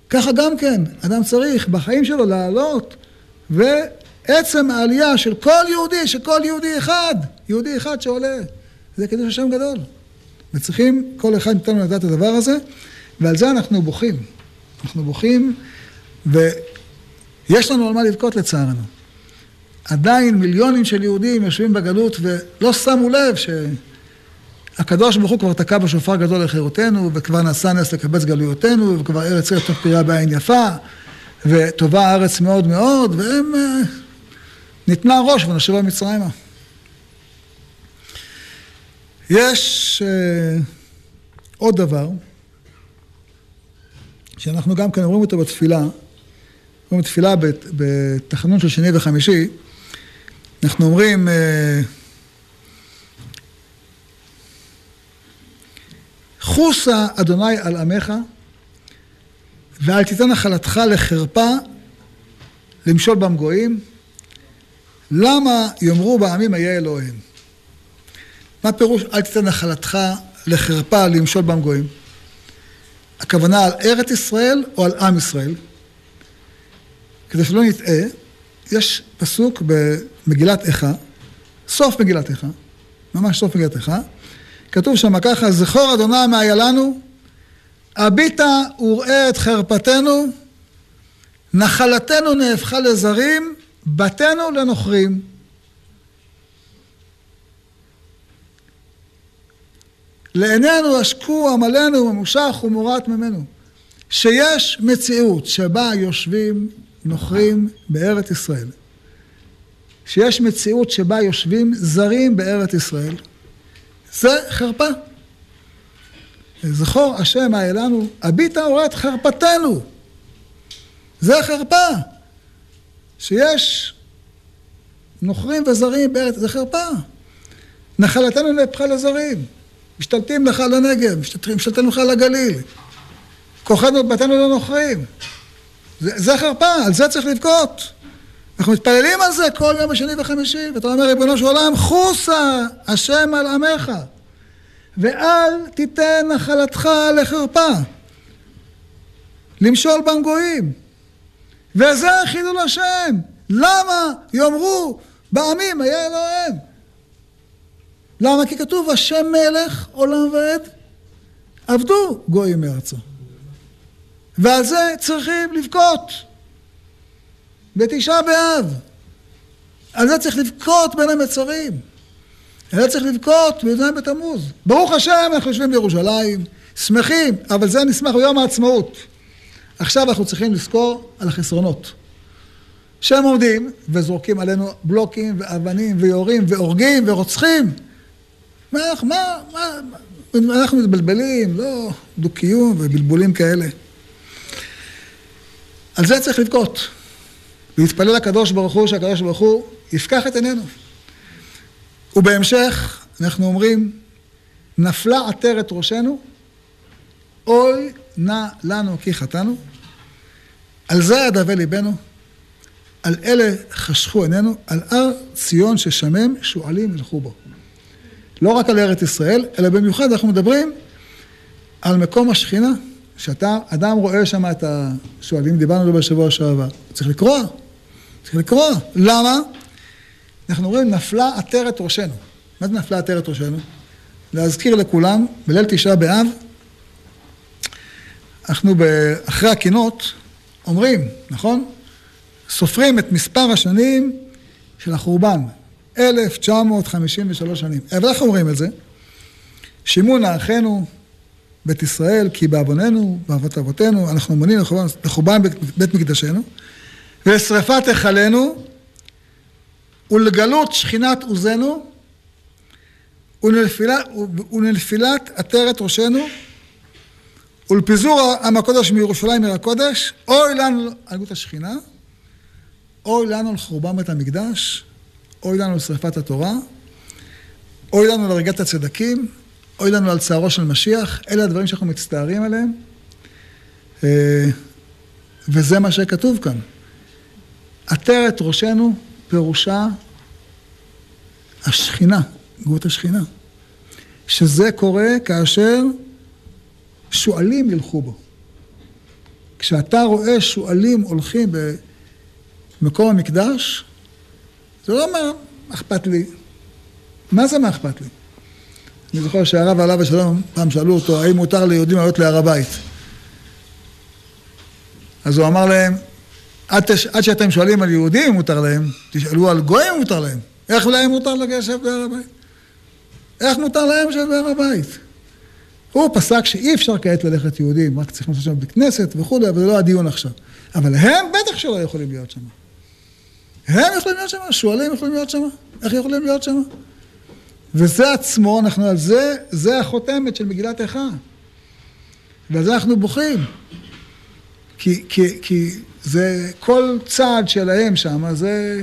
ככה גם כן, אדם צריך בחיים שלו לעלות, ועצם העלייה של כל יהודי, של כל יהודי אחד, יהודי אחד שעולה, זה קידוש השם גדול. וצריכים כל אחד מאיתנו לדעת את הדבר הזה, ועל זה אנחנו בוכים. אנחנו בוכים, ויש לנו על מה לבכות לצערנו. עדיין מיליונים של יהודים יושבים בגלות ולא שמו לב שהקדוש ברוך הוא כבר תקע בשופר גדול לחירותנו, וכבר נשא נס לקבץ גלויותינו, וכבר ארץ ארץ פריאה בעין יפה, וטובה הארץ מאוד מאוד, והם... אה, ניתנה ראש ונשבה מצרימה. יש uh, עוד דבר, שאנחנו גם כן אומרים אותו בתפילה, אומרים בתפילה בתחנון של שני וחמישי, אנחנו אומרים, אה, חוסה אדוני על עמך, ואל תיתן נחלתך לחרפה למשול בם גויים, למה יאמרו בעמים איה אלוהים? מה פירוש אל תיתן נחלתך לחרפה למשול בם גויים? הכוונה על ארץ ישראל או על עם ישראל? כדי שלא נטעה, יש פסוק במגילת איכה, סוף מגילת איכה, ממש סוף מגילת איכה, כתוב שם ככה, זכור אדוני מה היה לנו, הביטה וראה את חרפתנו, נחלתנו נהפכה לזרים, בתינו לנוכרים. לעינינו השקו עמלנו ממושך ומורת ממנו. שיש מציאות שבה יושבים נוכרים בארץ ישראל, שיש מציאות שבה יושבים זרים בארץ ישראל, זה חרפה. זכור השם היה לנו, הביטה את חרפתנו. זה חרפה. שיש נוכרים וזרים בארץ, זה חרפה. נחלתנו נהפכה לזרים. משתלטים לך על הנגב, משתלטים לך על הגליל. כוחנו ובתינו לא נוכרים. זה, זה חרפה, על זה צריך לבכות. אנחנו מתפללים על זה כל יום השני וחמישי, ואתה אומר, ריבונו של עולם, חוסה השם על עמך, ואל תיתן נחלתך לחרפה. למשול בם גויים. וזה חילול השם. למה יאמרו בעמים היה אלוהיהם? למה? כי כתוב השם מלך עולם ועד. עבדו גויים מארצו. ועל זה צריכים לבכות. בתשעה באב. על זה צריך לבכות בין המצרים. על זה צריך לבכות בי"ז בתמוז. ברוך השם, אנחנו יושבים בירושלים, שמחים, אבל זה נשמח ביום העצמאות. עכשיו אנחנו צריכים לזכור על החסרונות. שהם עומדים וזורקים עלינו בלוקים ואבנים ויורים והורגים ורוצחים. מה, מה, מה, אנחנו מתבלבלים, לא דו-קיום ובלבולים כאלה. על זה צריך לבכות. להתפלל לקדוש ברוך הוא, שהקדוש ברוך הוא יפקח את עינינו. ובהמשך אנחנו אומרים, נפלה עטרת ראשנו, אוי נא לנו כי חטאנו, על זה ידווה ליבנו, על אלה חשכו עינינו, על הר ציון ששמם שועלים ילכו בו. לא רק על ארץ ישראל, אלא במיוחד אנחנו מדברים על מקום השכינה, שאתה, אדם רואה שם את השועלים, דיברנו עליו בשבוע שעבר, צריך לקרוע, צריך לקרוע. למה? אנחנו אומרים, נפלה עטרת ראשנו. מה זה נפלה עטרת ראשנו? להזכיר לכולם, בליל תשעה באב, אנחנו אחרי הקינות אומרים, נכון? סופרים את מספר השנים של החורבן, 1953 שנים. אבל איך אומרים את זה? שימונה אחינו, בית ישראל, כי בעווננו, באבות אבותינו, אנחנו מונים לחורבן בית, בית מקדשנו, ולשרפת היכלנו, ולגלות שכינת עוזנו, ולנפילת, ולנפילת עטרת ראשנו, ולפיזור עם הקודש מירושלים מעיר הקודש, אוי לנו על גאות השכינה, אוי לנו על חורבן בית המקדש, אוי לנו על שרפת התורה, אוי לנו על הריגת הצדקים, אוי לנו על צערו של משיח, אלה הדברים שאנחנו מצטערים עליהם, אה, וזה מה שכתוב כאן. עטרת ראשנו פירושה השכינה, גאות השכינה. שזה קורה כאשר שועלים ילכו בו. כשאתה רואה שועלים הולכים במקום המקדש, זה לא מה אכפת לי. מה זה מה אכפת לי? אני זוכר שהרב עליו השלום, פעם שאלו אותו, האם מותר ליהודים לעלות להר הבית? אז הוא אמר להם, עד, תש... עד שאתם שואלים על יהודים אם מותר להם, תשאלו על גויים אם מותר להם. איך להם מותר לשבת בהר הבית? איך מותר להם לשבת בהר הבית? הוא פסק שאי אפשר כעת ללכת יהודים, רק צריכים לעשות שם בית כנסת וכולי, אבל זה לא הדיון עכשיו. אבל הם בטח שלא יכולים להיות שם. הם יכולים להיות שם, שועלים יכולים להיות שם, איך יכולים להיות שם? וזה עצמו, אנחנו על זה, זה החותמת של מגילת איכה. ועל זה אנחנו בוכים. כי, כי, כי זה, כל צעד שלהם שם, זה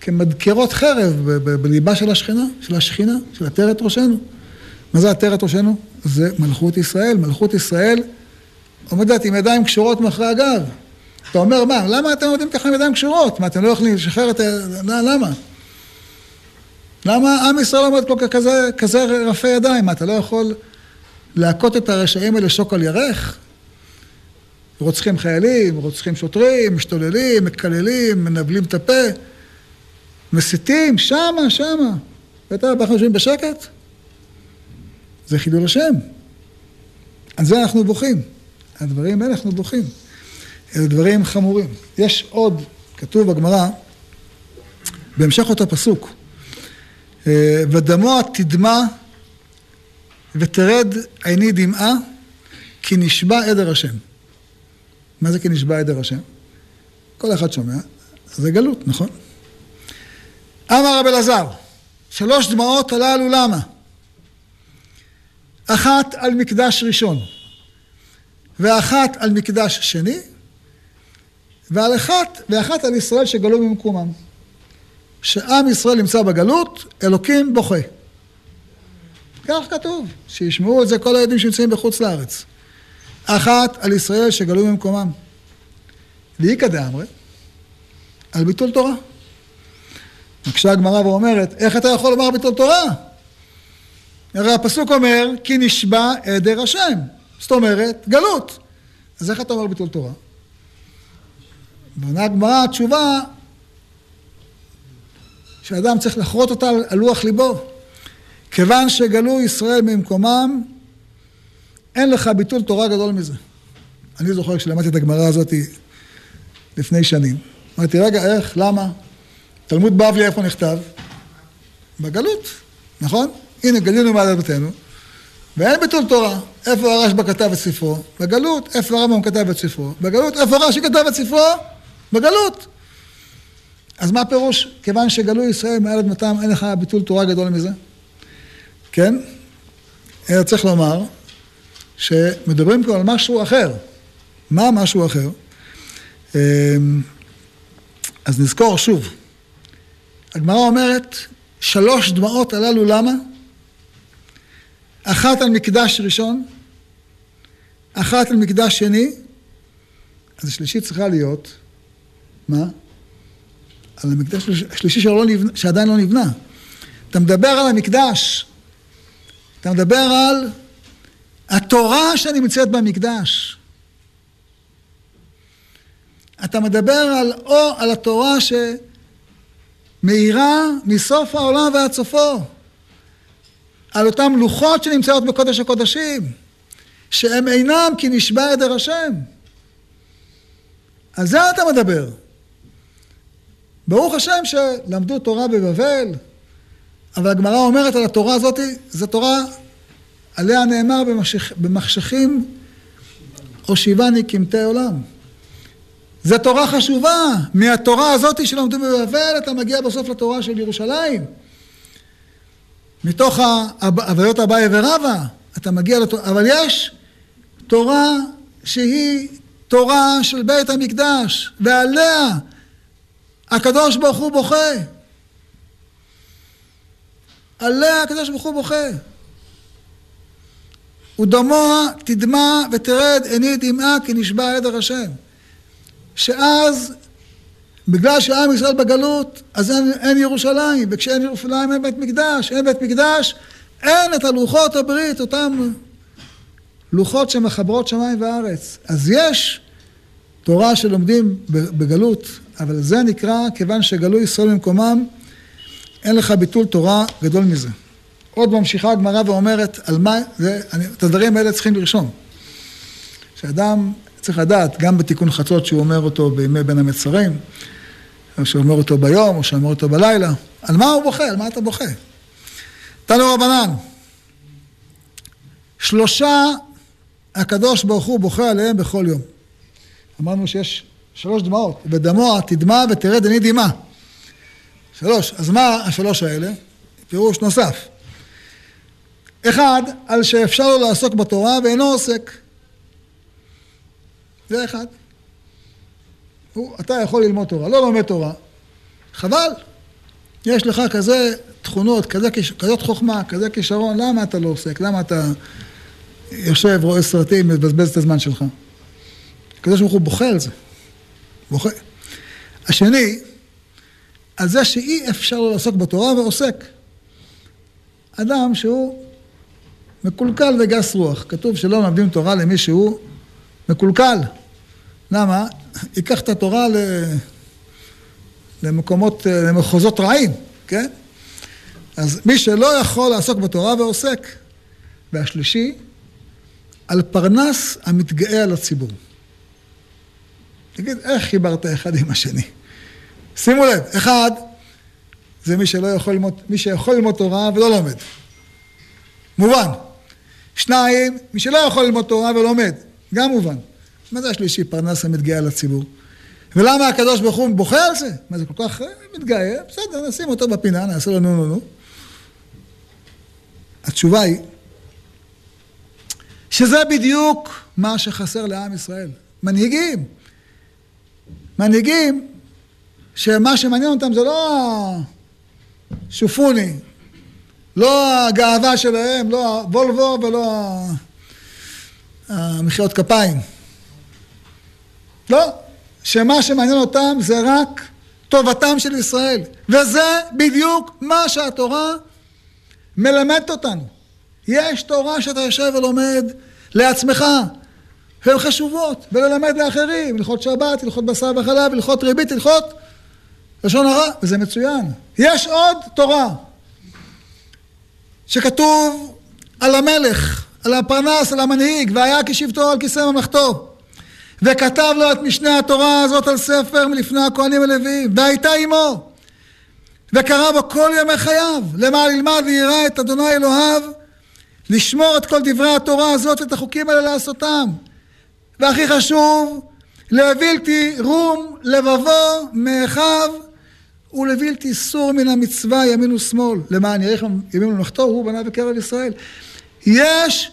כמדקרות חרב בליבה של השכינה, של השכינה, של עטרת ראשנו. מה זה עטרת ראשנו? זה מלכות ישראל. מלכות ישראל עומדת עם ידיים קשורות מאחורי הגב. אתה אומר, מה, למה אתם עומדים ככה עם ידיים קשורות? מה, אתם לא יכולים לשחרר את ה... למה? למה עם ישראל עומד כל כך כזה, כזה רפה ידיים? מה, אתה לא יכול להכות את הרשעים האלה שוק על ירך? רוצחים חיילים, רוצחים שוטרים, משתוללים, מקללים, מנבלים את הפה, מסיתים, שמה, שמה. ואתה, אנחנו יושבים בשקט? זה חילול השם. על זה אנחנו בוכים. הדברים האלה אנחנו בוכים. אלה דברים חמורים. יש עוד, כתוב בגמרא, בהמשך אותו פסוק, אה, ודמוע תדמע ותרד עיני דמעה, כי נשבע עדר השם. מה זה כי נשבע עדר השם? כל אחד שומע, זה גלות, נכון? אמר רב אלעזר, שלוש דמעות הללו למה? אחת על מקדש ראשון ואחת על מקדש שני, ועל אחת, ואחת על ישראל שגלו ממקומם. שעם ישראל נמצא בגלות, אלוקים בוכה. כך כתוב, שישמעו את זה כל הילדים שנמצאים בחוץ לארץ. אחת על ישראל שגלו ממקומם. ואיכא דאמרי, על ביטול תורה. מקשה הגמרא ואומרת, איך אתה יכול לומר ביטול תורה? הרי הפסוק אומר, כי נשבע עדר השם. זאת אומרת, גלות. אז איך אתה אומר ביטול תורה? ועונה הגמרא התשובה, שאדם צריך לחרות אותה על לוח ליבו. כיוון שגלו ישראל ממקומם, אין לך ביטול תורה גדול מזה. אני זוכר כשלמדתי את הגמרא הזאת לפני שנים. אמרתי, רגע, איך? למה? תלמוד בבלי איפה נכתב? בגלות, נכון? הנה, גלינו מעל אדמתנו, ואין ביטול תורה. איפה הרשב"א כתב את ספרו? בגלות. איפה הרמב"ם כתב את ספרו? בגלות. איפה רש"י כתב את ספרו? בגלות. אז מה הפירוש? כיוון שגלו ישראל מעל אדמתם, אין לך ביטול תורה גדול מזה? כן? צריך לומר שמדברים פה על משהו אחר. מה משהו אחר? אמ, אז נזכור שוב. הגמרא אומרת, שלוש דמעות הללו למה? אחת על מקדש ראשון, אחת על מקדש שני, אז השלישית צריכה להיות, מה? על המקדש השלישי שלא נבנה, שעדיין לא נבנה. אתה מדבר על המקדש, אתה מדבר על התורה שנמצאת במקדש. אתה מדבר על, או על התורה שמאירה מסוף העולם ועד סופו. על אותם לוחות שנמצאות בקודש הקודשים, שהם אינם כי נשבע עדר השם. על זה אתה מדבר. ברוך השם שלמדו תורה בבבל, אבל הגמרא אומרת על התורה הזאת, זו תורה עליה נאמר במחשכ, במחשכים הושיבני קמטי עולם. זו תורה חשובה. מהתורה הזאת שלמדו בבבל אתה מגיע בסוף לתורה של ירושלים. מתוך הוויות אביי ורבא אתה מגיע לתורה, אבל יש תורה שהיא תורה של בית המקדש, ועליה הקדוש ברוך הוא בוכה. עליה הקדוש ברוך הוא בוכה. ודמוע תדמע ותרד עיני דמעה כי נשבע עדר השם. שאז, בגלל שעם ישראל בגלות, אז אין, אין ירושלים, וכשאין ירושלים אין בית מקדש, אין בית מקדש, אין את הלוחות הברית, אותם לוחות שמחברות שמיים וארץ. אז יש תורה שלומדים בגלות, אבל זה נקרא, כיוון שגלו ישראל במקומם, אין לך ביטול תורה גדול מזה. עוד ממשיכה הגמרא ואומרת, על מה, זה, אני, את הדברים האלה צריכים לרשום. שאדם צריך לדעת, גם בתיקון חצות שהוא אומר אותו בימי בין המצרים, או שהוא אומר אותו ביום, או שהוא אומר אותו בלילה, על מה הוא בוכה? על מה אתה בוכה? תנו רבנן, שלושה הקדוש ברוך הוא בוכה עליהם בכל יום. אמרנו שיש שלוש דמעות, ודמוע תדמע ותרד עיני דמעה. שלוש, אז מה השלוש האלה? פירוש נוסף. אחד, על שאפשר לו לעסוק בתורה ואינו עוסק. זה אחד. הוא, אתה יכול ללמוד תורה, לא לומד תורה. חבל. יש לך כזה תכונות, כזה, כזאת חוכמה, כזה כישרון, למה אתה לא עוסק? למה אתה יושב, רואה סרטים, מבזבז את הזמן שלך? הקדוש ברוך הוא בוכה על זה. בוכה. השני, על זה שאי אפשר לו לעסוק בתורה ועוסק. אדם שהוא מקולקל וגס רוח. כתוב שלא מלמדים תורה למי שהוא מקולקל. למה? ייקח את התורה למקומות, למחוזות רעים, כן? אז מי שלא יכול לעסוק בתורה ועוסק. והשלישי, על פרנס המתגאה על הציבור. תגיד, איך חיברת אחד עם השני? שימו לב, אחד, זה מי שלא יכול ללמוד, מי שיכול ללמוד תורה ולא לומד. מובן. שניים, מי שלא יכול ללמוד תורה ולומד. גם מובן. מה זה השלישי? פרנס המתגאה לציבור. ולמה הקדוש ברוך הוא בוכה על זה? מה זה כל כך אה, מתגאה? בסדר, נשים אותו בפינה, נעשה לו נו נו נו. התשובה היא שזה בדיוק מה שחסר לעם ישראל. מנהיגים. מנהיגים שמה שמעניין אותם זה לא שופוני, לא הגאווה שלהם, לא הוולבו ולא המחיאות כפיים. לא, שמה שמעניין אותם זה רק טובתם של ישראל. וזה בדיוק מה שהתורה מלמדת אותנו. יש תורה שאתה יושב ולומד לעצמך, והן חשובות, וללמד לאחרים, הלכות שבת, הלכות בשר וחלב, הלכות ריבית, הלכות לשון הרע, וזה מצוין. יש עוד תורה שכתוב על המלך, על הפרנס, על המנהיג, והיה כשבטו על כיסא ממלכתו. וכתב לו את משנה התורה הזאת על ספר מלפני הכהנים הלוויים, והייתה עמו. וקרא בו כל ימי חייו, למה ללמד ויראה את אדוני אלוהיו, לשמור את כל דברי התורה הזאת ואת החוקים האלה לעשותם. והכי חשוב, לבלתי רום לבבו מאחיו ולבלתי סור מן המצווה ימין ושמאל. למען יאריך ימים למלאכתו, הוא בנה בקרב ישראל. יש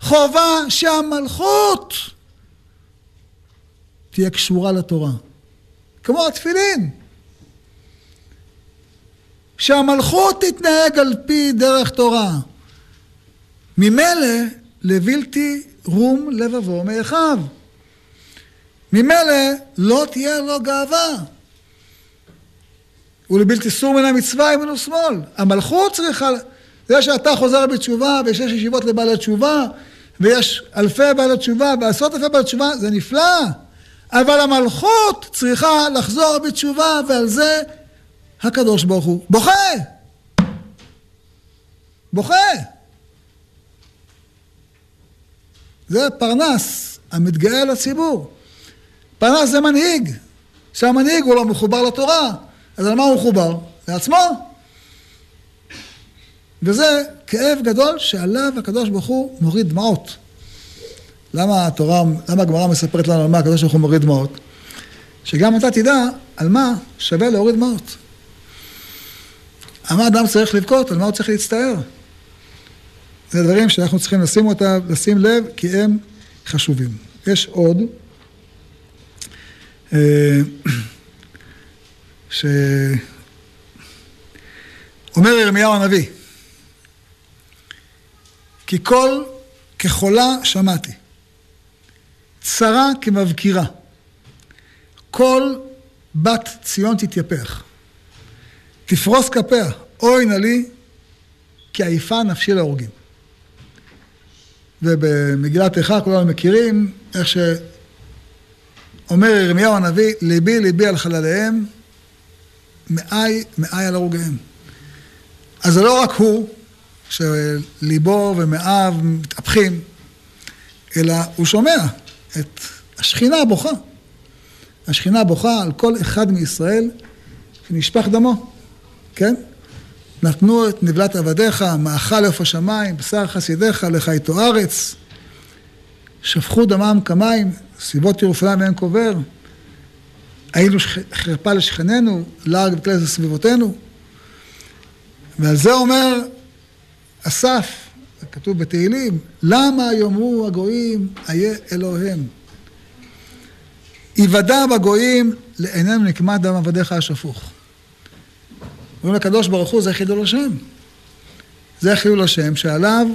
חובה שהמלכות תהיה קשורה לתורה. כמו התפילין. שהמלכות תתנהג על פי דרך תורה. ממילא לבלתי רום לבבו מאחיו. ממילא לא תהיה לו גאווה. ולבלתי סור מן המצווה ימין ושמאל. המלכות צריכה, זה שאתה חוזר בתשובה ויש ישיבות לבעלי תשובה ויש אלפי בעלי תשובה ועשרות אלפי בעלי תשובה, זה נפלא. אבל המלכות צריכה לחזור בתשובה ועל זה הקדוש ברוך הוא בוכה. בוכה. זה פרנס המתגאה לציבור. פרנס זה מנהיג, שהמנהיג הוא לא מחובר לתורה, אז על מה הוא מחובר? לעצמו. וזה כאב גדול שעליו הקדוש ברוך הוא מוריד דמעות. למה התורה, למה הגמרא מספרת לנו על מה הקדוש ברוך הוא מוריד דמעות? שגם אתה תדע על מה שווה להוריד דמעות. על מה אדם צריך לבכות, על מה הוא צריך להצטער. זה דברים שאנחנו צריכים לשים אותם, לשים לב, כי הם חשובים. יש עוד, אה, שאומר ירמיהו הנביא, כי קול כחולה שמעתי, צרה כמבקירה, כל בת ציון תתייפח, תפרוס כפיה, אוי נא לי, כי עייפה נפשי להורגים. ובמגילת איכה כולנו מכירים איך שאומר ירמיהו הנביא, ליבי ליבי על חלליהם, מאי מאי על הרוגיהם. אז זה לא רק הוא, שליבו ומאיו מתהפכים, אלא הוא שומע את השכינה בוכה. השכינה בוכה על כל אחד מישראל שנשפך דמו, כן? נתנו את נבלת עבדיך, מאכל לעוף השמיים, בשר חסידיך, לך איתו ארץ. שפכו דמם כמים, סביבות ירושלים אין קובר. היינו חרפה לשכנינו, לעג וכלי סביבותינו. ועל זה אומר אסף, כתוב בתהילים, למה יאמרו הגויים איה אלוהיהם? היוודע בגויים לעינינו נקמת דם עבדיך השפוך. אומרים לקדוש ברוך הוא, זה חילול השם. זה חילול השם שעליו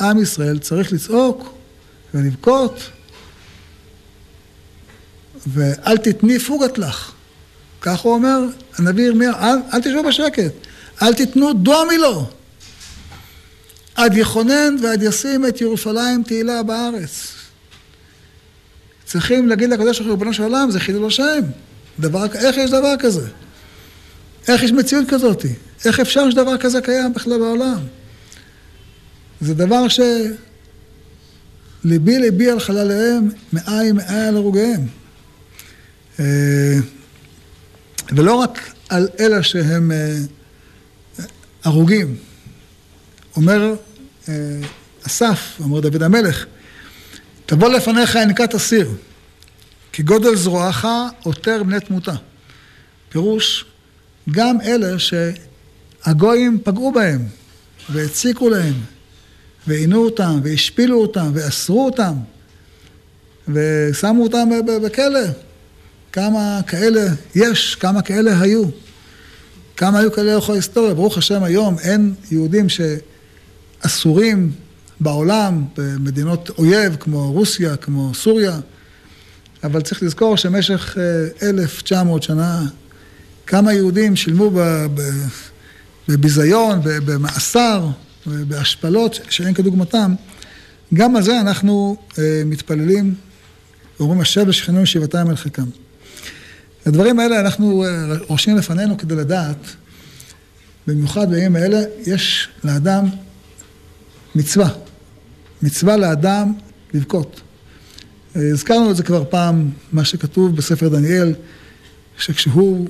עם ישראל צריך לצעוק ולבכות. ואל תתני פוגת לך. כך הוא אומר הנביא ירמיה, אל, אל תשבו בשקט, אל תיתנו דומי לו. עד יכונן ועד ישים את ירושלים תהילה בארץ. צריכים להגיד לקדוש ברוך הוא, ריבונו של עולם, זה חילול השם. דבר, איך יש דבר כזה? איך יש מציאות כזאת? איך אפשר שדבר כזה קיים בכלל בעולם? זה דבר ש... ליבי ליבי על חלליהם, מאי מאי על הרוגיהם. אה, ולא רק על אלה שהם אה, הרוגים. אומר אה, אסף, אומר דוד המלך, תבוא לפניך ינקת אסיר, כי גודל זרועך עותר בני תמותה. פירוש, גם אלה שהגויים פגעו בהם, והציקו להם, ועינו אותם, והשפילו אותם, ואסרו אותם, ושמו אותם בכלא. כמה כאלה יש, כמה כאלה היו. כמה היו כאלה לאורך ההיסטוריה. ברוך השם היום אין יהודים שאסורים בעולם, במדינות אויב כמו רוסיה, כמו סוריה, אבל צריך לזכור שמשך 1,900 שנה כמה יהודים שילמו בביזיון, במאסר, בהשפלות שאין כדוגמתם. גם על זה אנחנו מתפללים ואומרים השב לשכנו ישיבתם אל חלקם. הדברים האלה אנחנו רושמים לפנינו כדי לדעת, במיוחד בימים האלה, יש לאדם מצווה. מצווה לאדם לבכות. הזכרנו את זה כבר פעם, מה שכתוב בספר דניאל, שכשהוא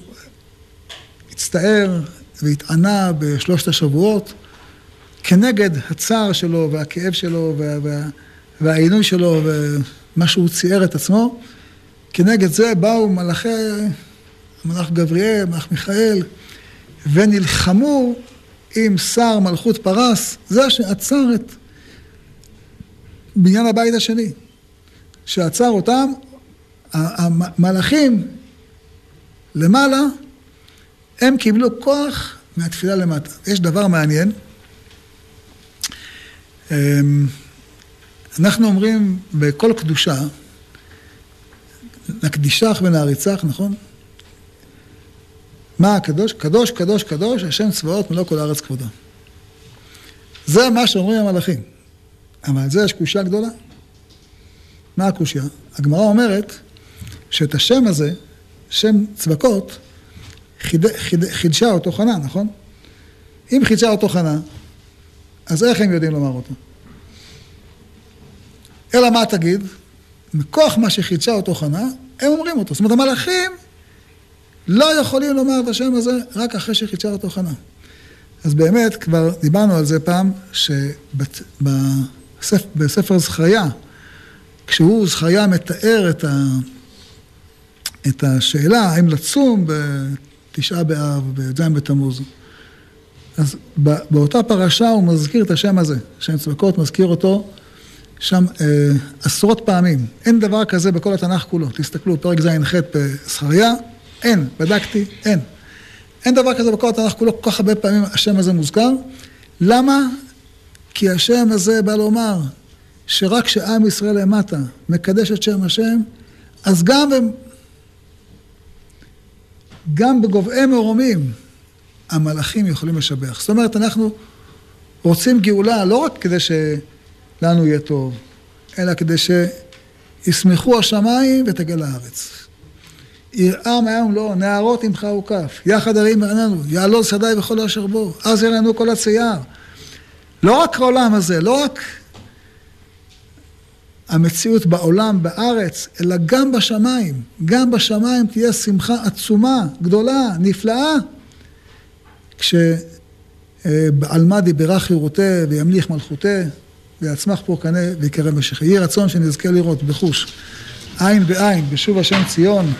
הצטער והתענה בשלושת השבועות, כנגד הצער שלו והכאב שלו וה, וה, והעינוי שלו ומה שהוא צייר את עצמו, כנגד זה באו מלאכי, מלאך גבריאל, מלאך מיכאל, ונלחמו עם שר מלכות פרס, זה שעצר את בניין הבית השני. שעצר אותם, המלאכים למעלה, הם קיבלו כוח מהתפילה למטה. יש דבר מעניין. אמ, אנחנו אומרים בכל קדושה, נקדישך ונעריצך, נכון? מה הקדוש? קדוש, קדוש, קדוש, השם צבאות מלוא כל הארץ כבודו. זה מה שאומרים המלאכים. אבל זה יש קושה גדולה. מה הקושייה? הגמרא אומרת שאת השם הזה, שם צבקות, חיד, חיד, חידשה אותו חנה, נכון? אם חידשה אותו חנה, אז איך הם יודעים לומר אותו? אלא מה תגיד? מכוח מה שחידשה אותו חנה, הם אומרים אותו. זאת אומרת, המלאכים לא יכולים לומר את השם הזה רק אחרי שחידשה אותו חנה. אז באמת, כבר דיברנו על זה פעם, שבספר זכריה, כשהוא, זכריה, מתאר את, ה, את השאלה האם לצום בתשעה באב, בי"ז בתמוז, אז באותה פרשה הוא מזכיר את השם הזה, שם צבקות, מזכיר אותו שם אה, עשרות פעמים. אין דבר כזה בכל התנ"ך כולו. תסתכלו, פרק ז'-ח' בזכריה, אין, בדקתי, אין. אין דבר כזה בכל התנ"ך כולו, כל כך הרבה פעמים השם הזה מוזכר. למה? כי השם הזה בא לומר שרק כשעם ישראל למטה מקדש את שם השם, אז גם, גם בגובהי מרומים המלאכים יכולים לשבח. זאת אומרת, אנחנו רוצים גאולה לא רק כדי שלנו יהיה טוב, אלא כדי שישמחו השמיים ותגל הארץ. ירעם היום לא, נערות עמך וכף, יחד הרים ירננו, יעלול שדי וכל אשר בו, אז ירננו כל הצייר. לא רק העולם הזה, לא רק המציאות בעולם, בארץ, אלא גם בשמיים. גם בשמיים תהיה שמחה עצומה, גדולה, נפלאה. כשבעלמא דיברה חירותי וימליך מלכותי ויצמח פורקנה ויקרב משיחי. יהי רצון שנזכה לראות בחוש, עין בעין, בשוב השם ציון,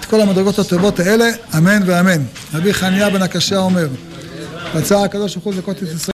את כל המדרגות הטובות האלה, אמן ואמן. רבי חניה בן הקשה אומר, רצה הקדוש ברוך הוא לזכות את ישראל